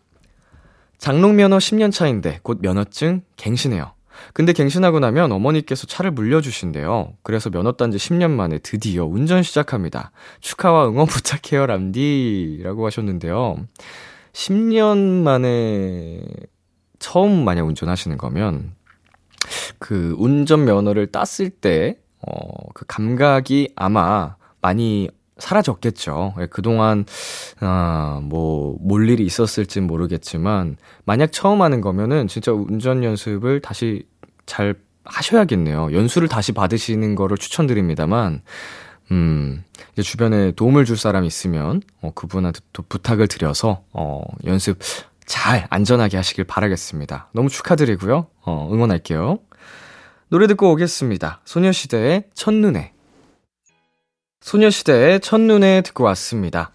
장롱 면허 10년 차인데 곧 면허증 갱신해요. 근데 갱신하고 나면 어머니께서 차를 물려주신대요. 그래서 면허 딴지 10년 만에 드디어 운전 시작합니다. 축하와 응원 [laughs] 부탁해요, 람디. 라고 하셨는데요. 10년 만에 처음 만약 운전하시는 거면 그 운전 면허를 땄을 때, 어, 그 감각이 아마 많이 사라졌겠죠. 예, 그동안, 아, 뭐, 몰 일이 있었을진 모르겠지만, 만약 처음 하는 거면은 진짜 운전 연습을 다시 잘 하셔야겠네요. 연수를 다시 받으시는 거를 추천드립니다만, 음, 이제 주변에 도움을 줄 사람 있으면, 어, 그분한테 또 부탁을 드려서, 어, 연습 잘 안전하게 하시길 바라겠습니다. 너무 축하드리고요. 어, 응원할게요. 노래 듣고 오겠습니다. 소녀시대의 첫눈에. 소녀시대의 첫눈에 듣고 왔습니다.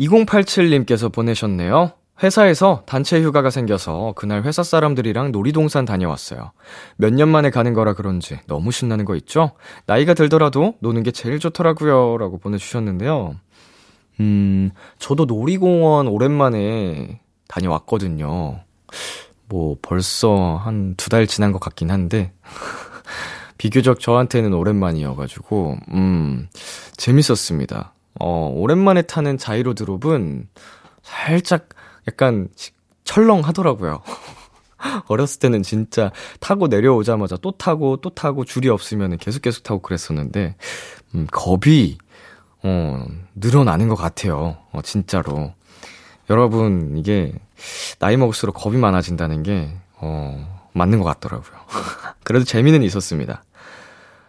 2087님께서 보내셨네요. 회사에서 단체 휴가가 생겨서 그날 회사 사람들이랑 놀이동산 다녀왔어요. 몇 년 만에 가는 거라 그런지 너무 신나는 거 있죠? 나이가 들더라도 노는 게 제일 좋더라고요. 라고 보내주셨는데요. 음, 저도 놀이공원 오랜만에 다녀왔거든요. 뭐 벌써 한 두 달 지난 것 같긴 한데 [laughs] 비교적 저한테는 오랜만이어가지고 음 재밌었습니다. 어 오랜만에 타는 자이로 드롭은 살짝 약간 철렁하더라고요. [laughs] 어렸을 때는 진짜 타고 내려오자마자 또 타고 또 타고 줄이 없으면 계속 계속 타고 그랬었는데 음 겁이 어 늘어나는 것 같아요. 어 진짜로. 여러분, 이게, 나이 먹을수록 겁이 많아진다는 게, 어, 맞는 것 같더라고요. [laughs] 그래도 재미는 있었습니다.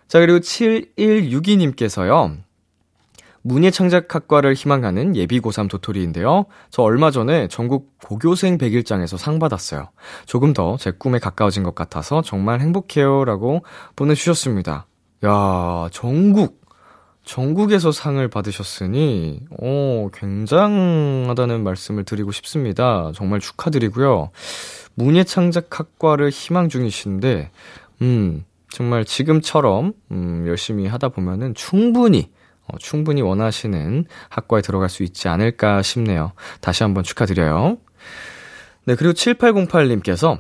자, 그리고 7162님께서요. 문예창작학과를 희망하는 예비 고3 도토리인데요. 저 얼마 전에 전국 고교생 100일장에서 상 받았어요. 조금 더 제 꿈에 가까워진 것 같아서 정말 행복해요. 라고 보내주셨습니다. 야, 전국 전국에서 상을 받으셨으니, 어, 굉장하다는 말씀을 드리고 싶습니다. 정말 축하드리고요. 문예창작학과를 희망 중이신데, 음, 정말 지금처럼, 음, 열심히 하다 보면은 충분히, 어, 충분히 원하시는 학과에 들어갈 수 있지 않을까 싶네요. 다시 한번 축하드려요. 네, 그리고 7808님께서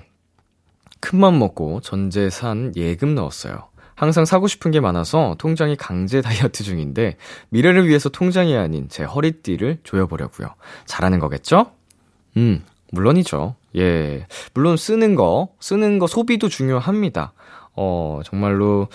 큰맘 먹고 전재산 예금 넣었어요. 항상 사고 싶은 게 많아서 통장이 강제 다이어트 중인데 미래를 위해서 통장이 아닌 제 허리띠를 조여보려고요. 잘하는 거겠죠? 음, 물론이죠. 예. 물론 쓰는 거, 쓰는 거 소비도 중요합니다. 어, 정말로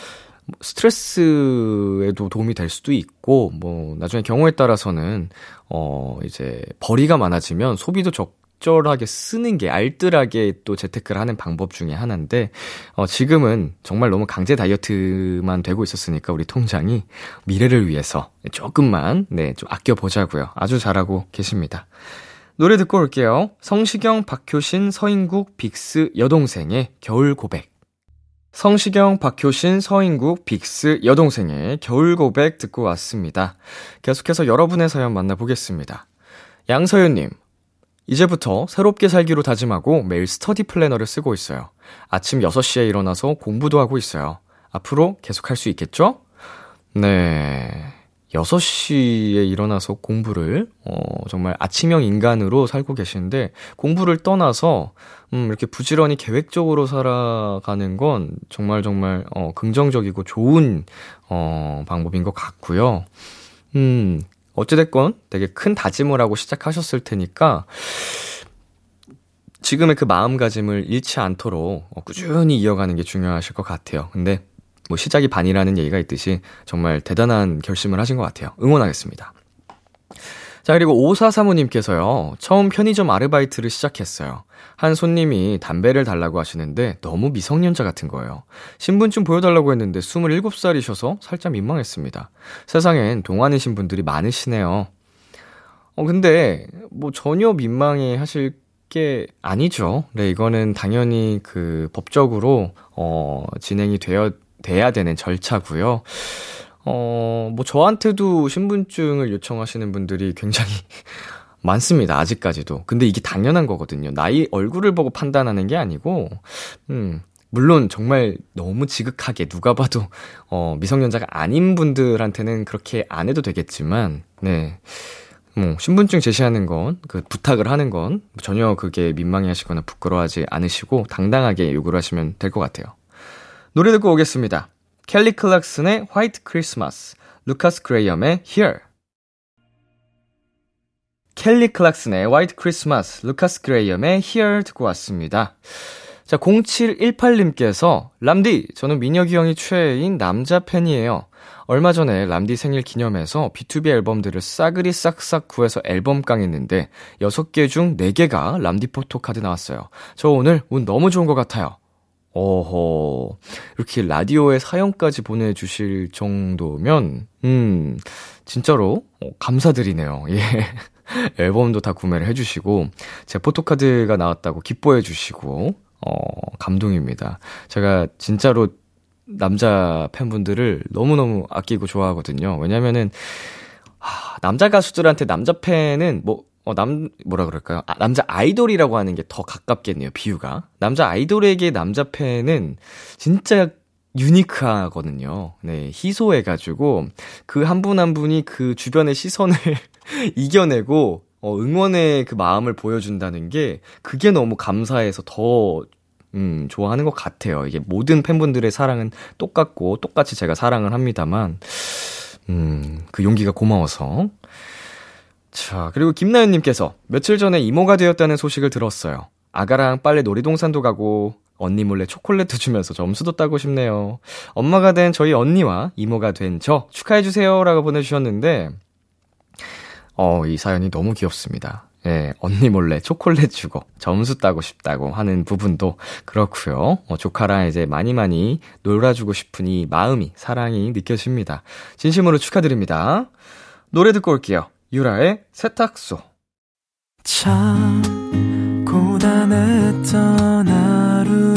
스트레스에도 도움이 될 수도 있고, 뭐, 나중에 경우에 따라서는, 어, 이제, 벌이가 많아지면 소비도 적 절하게 쓰는 게 알뜰하게 또 재테크를 하는 방법 중에 하나인데, 어, 지금은 정말 너무 강제 다이어트만 되고 있었으니까 우리 통장이 미래를 위해서 조금만, 네, 좀 아껴 보자고요. 아주 잘하고 계십니다. 노래 듣고 올게요. 성시경, 박효신, 서인국, 빅스, 여동생의 겨울 고백. 성시경, 박효신, 서인국, 빅스, 여동생의 겨울 고백 듣고 왔습니다. 계속해서 여러분의 사연 만나보겠습니다. 양서윤님, 이제부터 새롭게 살기로 다짐하고 매일 스터디 플래너를 쓰고 있어요. 아침 6시에 일어나서 공부도 하고 있어요. 앞으로 계속 할 수 있겠죠? 네. 6시에 일어나서 공부를, 어, 정말 아침형 인간으로 살고 계시는데, 공부를 떠나서, 음, 이렇게 부지런히 계획적으로 살아가는 건 정말 정말, 어, 긍정적이고 좋은, 어, 방법인 것 같고요. 음, 어찌됐건 되게 큰 다짐을 하고 시작하셨을 테니까, 지금의 그 마음가짐을 잃지 않도록 어, 꾸준히 이어가는 게 중요하실 것 같아요. 근데 뭐 시작이 반이라는 얘기가 있듯이 정말 대단한 결심을 하신 것 같아요. 응원하겠습니다. 자, 그리고 5435님께서요, 처음 편의점 아르바이트를 시작했어요. 한 손님이 담배를 달라고 하시는데 너무 미성년자 같은 거예요. 신분증 보여달라고 했는데 27살이셔서 살짝 민망했습니다. 세상엔 동안이신 분들이 많으시네요. 어, 근데 뭐 전혀 민망해 하실 게 아니죠. 네, 이거는 당연히 그 법적으로, 어, 진행이 되어, 돼야 되는 절차고요. 어, 뭐 저한테도 신분증을 요청하시는 분들이 굉장히 [laughs] 많습니다. 아직까지도. 근데 이게 당연한 거거든요. 나이 얼굴을 보고 판단하는 게 아니고 음, 물론 정말 너무 지극하게 누가 봐도 어, 미성년자가 아닌 분들한테는 그렇게 안 해도 되겠지만 네. 뭐 신분증 제시하는 건 그 부탁을 하는 건 전혀 그게 민망해 하시거나 부끄러워하지 않으시고 당당하게 요구를 하시면 될 것 같아요. 노래 듣고 오겠습니다. 켈리 클락슨의 White Christmas, 루카스 그레이엄의 Here. 켈리 클락슨의 White Christmas, 루카스 그레이엄의 Here 듣고 왔습니다. 자, 0718님께서, 람디, 저는 민혁이 형이 최애인 남자 팬이에요. 얼마 전에 람디 생일 기념해서 BTOB 앨범들을 싸그리 싹싹 구해서 앨범 깡했는데, 6개 중 4개가 람디 포토카드 나왔어요. 저 오늘 운 너무 좋은 것 같아요. 어허, 이렇게 라디오에 사연까지 보내주실 정도면, 음, 진짜로, 어, 감사드리네요. [laughs] 예. 앨범도 다 구매를 해주시고, 제 포토카드가 나왔다고 기뻐해주시고, 어, 감동입니다. 제가 진짜로 남자 팬분들을 너무너무 아끼고 좋아하거든요. 왜냐면은, 아, 남자 가수들한테 남자 팬은 뭐, 어, 남, 뭐라 그럴까요? 아, 남자 아이돌이라고 하는 게 더 가깝겠네요, 비유가. 남자 아이돌에게 남자 팬은 진짜 유니크하거든요. 네, 희소해가지고, 그 한 분 한 분이 그 주변의 시선을 [laughs] 이겨내고, 어, 응원의 그 마음을 보여준다는 게, 그게 너무 감사해서 더, 음, 좋아하는 것 같아요. 이게 모든 팬분들의 사랑은 똑같고, 똑같이 제가 사랑을 합니다만, 음, 그 용기가 고마워서. 자, 그리고 김나연님께서 며칠 전에 이모가 되었다는 소식을 들었어요. 아가랑 빨래 놀이동산도 가고, 언니 몰래 초콜릿도 주면서 점수도 따고 싶네요. 엄마가 된 저희 언니와 이모가 된 저 축하해주세요. 라고 보내주셨는데, 어, 이 사연이 너무 귀엽습니다. 예, 언니 몰래 초콜릿 주고 점수 따고 싶다고 하는 부분도 그렇고요. 어, 조카랑 이제 많이 많이 놀아주고 싶은 이 마음이, 사랑이 느껴집니다. 진심으로 축하드립니다. 노래 듣고 올게요. 유라의 세탁소. 참 고단했던 하루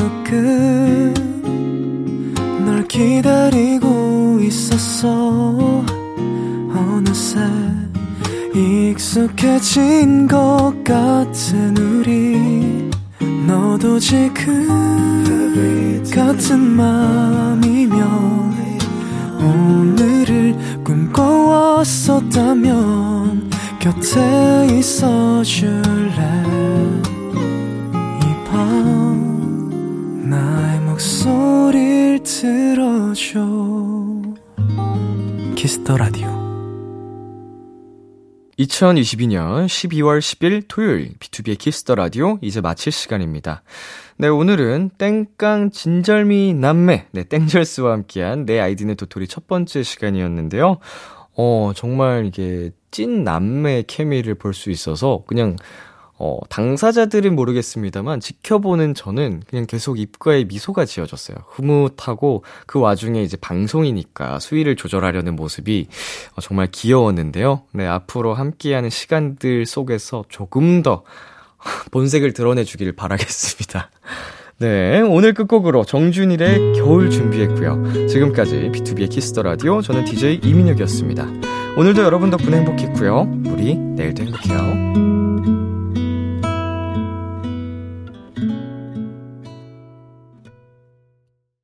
끝널 기다리고 있었어. 어느새 익숙해진 것 같은 우리. 너도 지금 같은 맘이면 오늘을 꿈꿔와 좋았었다면 곁에 있어 줄래? 이 밤 나의 목소리를 들어줘. 키스 더 라디오. 2022년 12월 10일 토요일 BTOB의 키스 더 라디오 이제 마칠 시간입니다. 네, 오늘은 땡깡 진절미 남매 네, 땡절스와 함께한 내 아이디는 도토리 첫 번째 시간이었는데요. 어, 정말 이게 찐 남매 케미를 볼 수 있어서 그냥 어, 당사자들은 모르겠습니다만 지켜보는 저는 그냥 계속 입가에 미소가 지어졌어요. 흐뭇하고 그 와중에 이제 방송이니까 수위를 조절하려는 모습이 어, 정말 귀여웠는데요. 네, 앞으로 함께하는 시간들 속에서 조금 더 [laughs] 본색을 드러내 주길 바라겠습니다. 네, 오늘 끝곡으로 정준일의 겨울 준비했고요. 지금까지 BTOB의 키스 더 라디오 저는 DJ 이민혁이었습니다. 오늘도 여러분 덕분에 행복했고요. 우리 내일도 행복해요.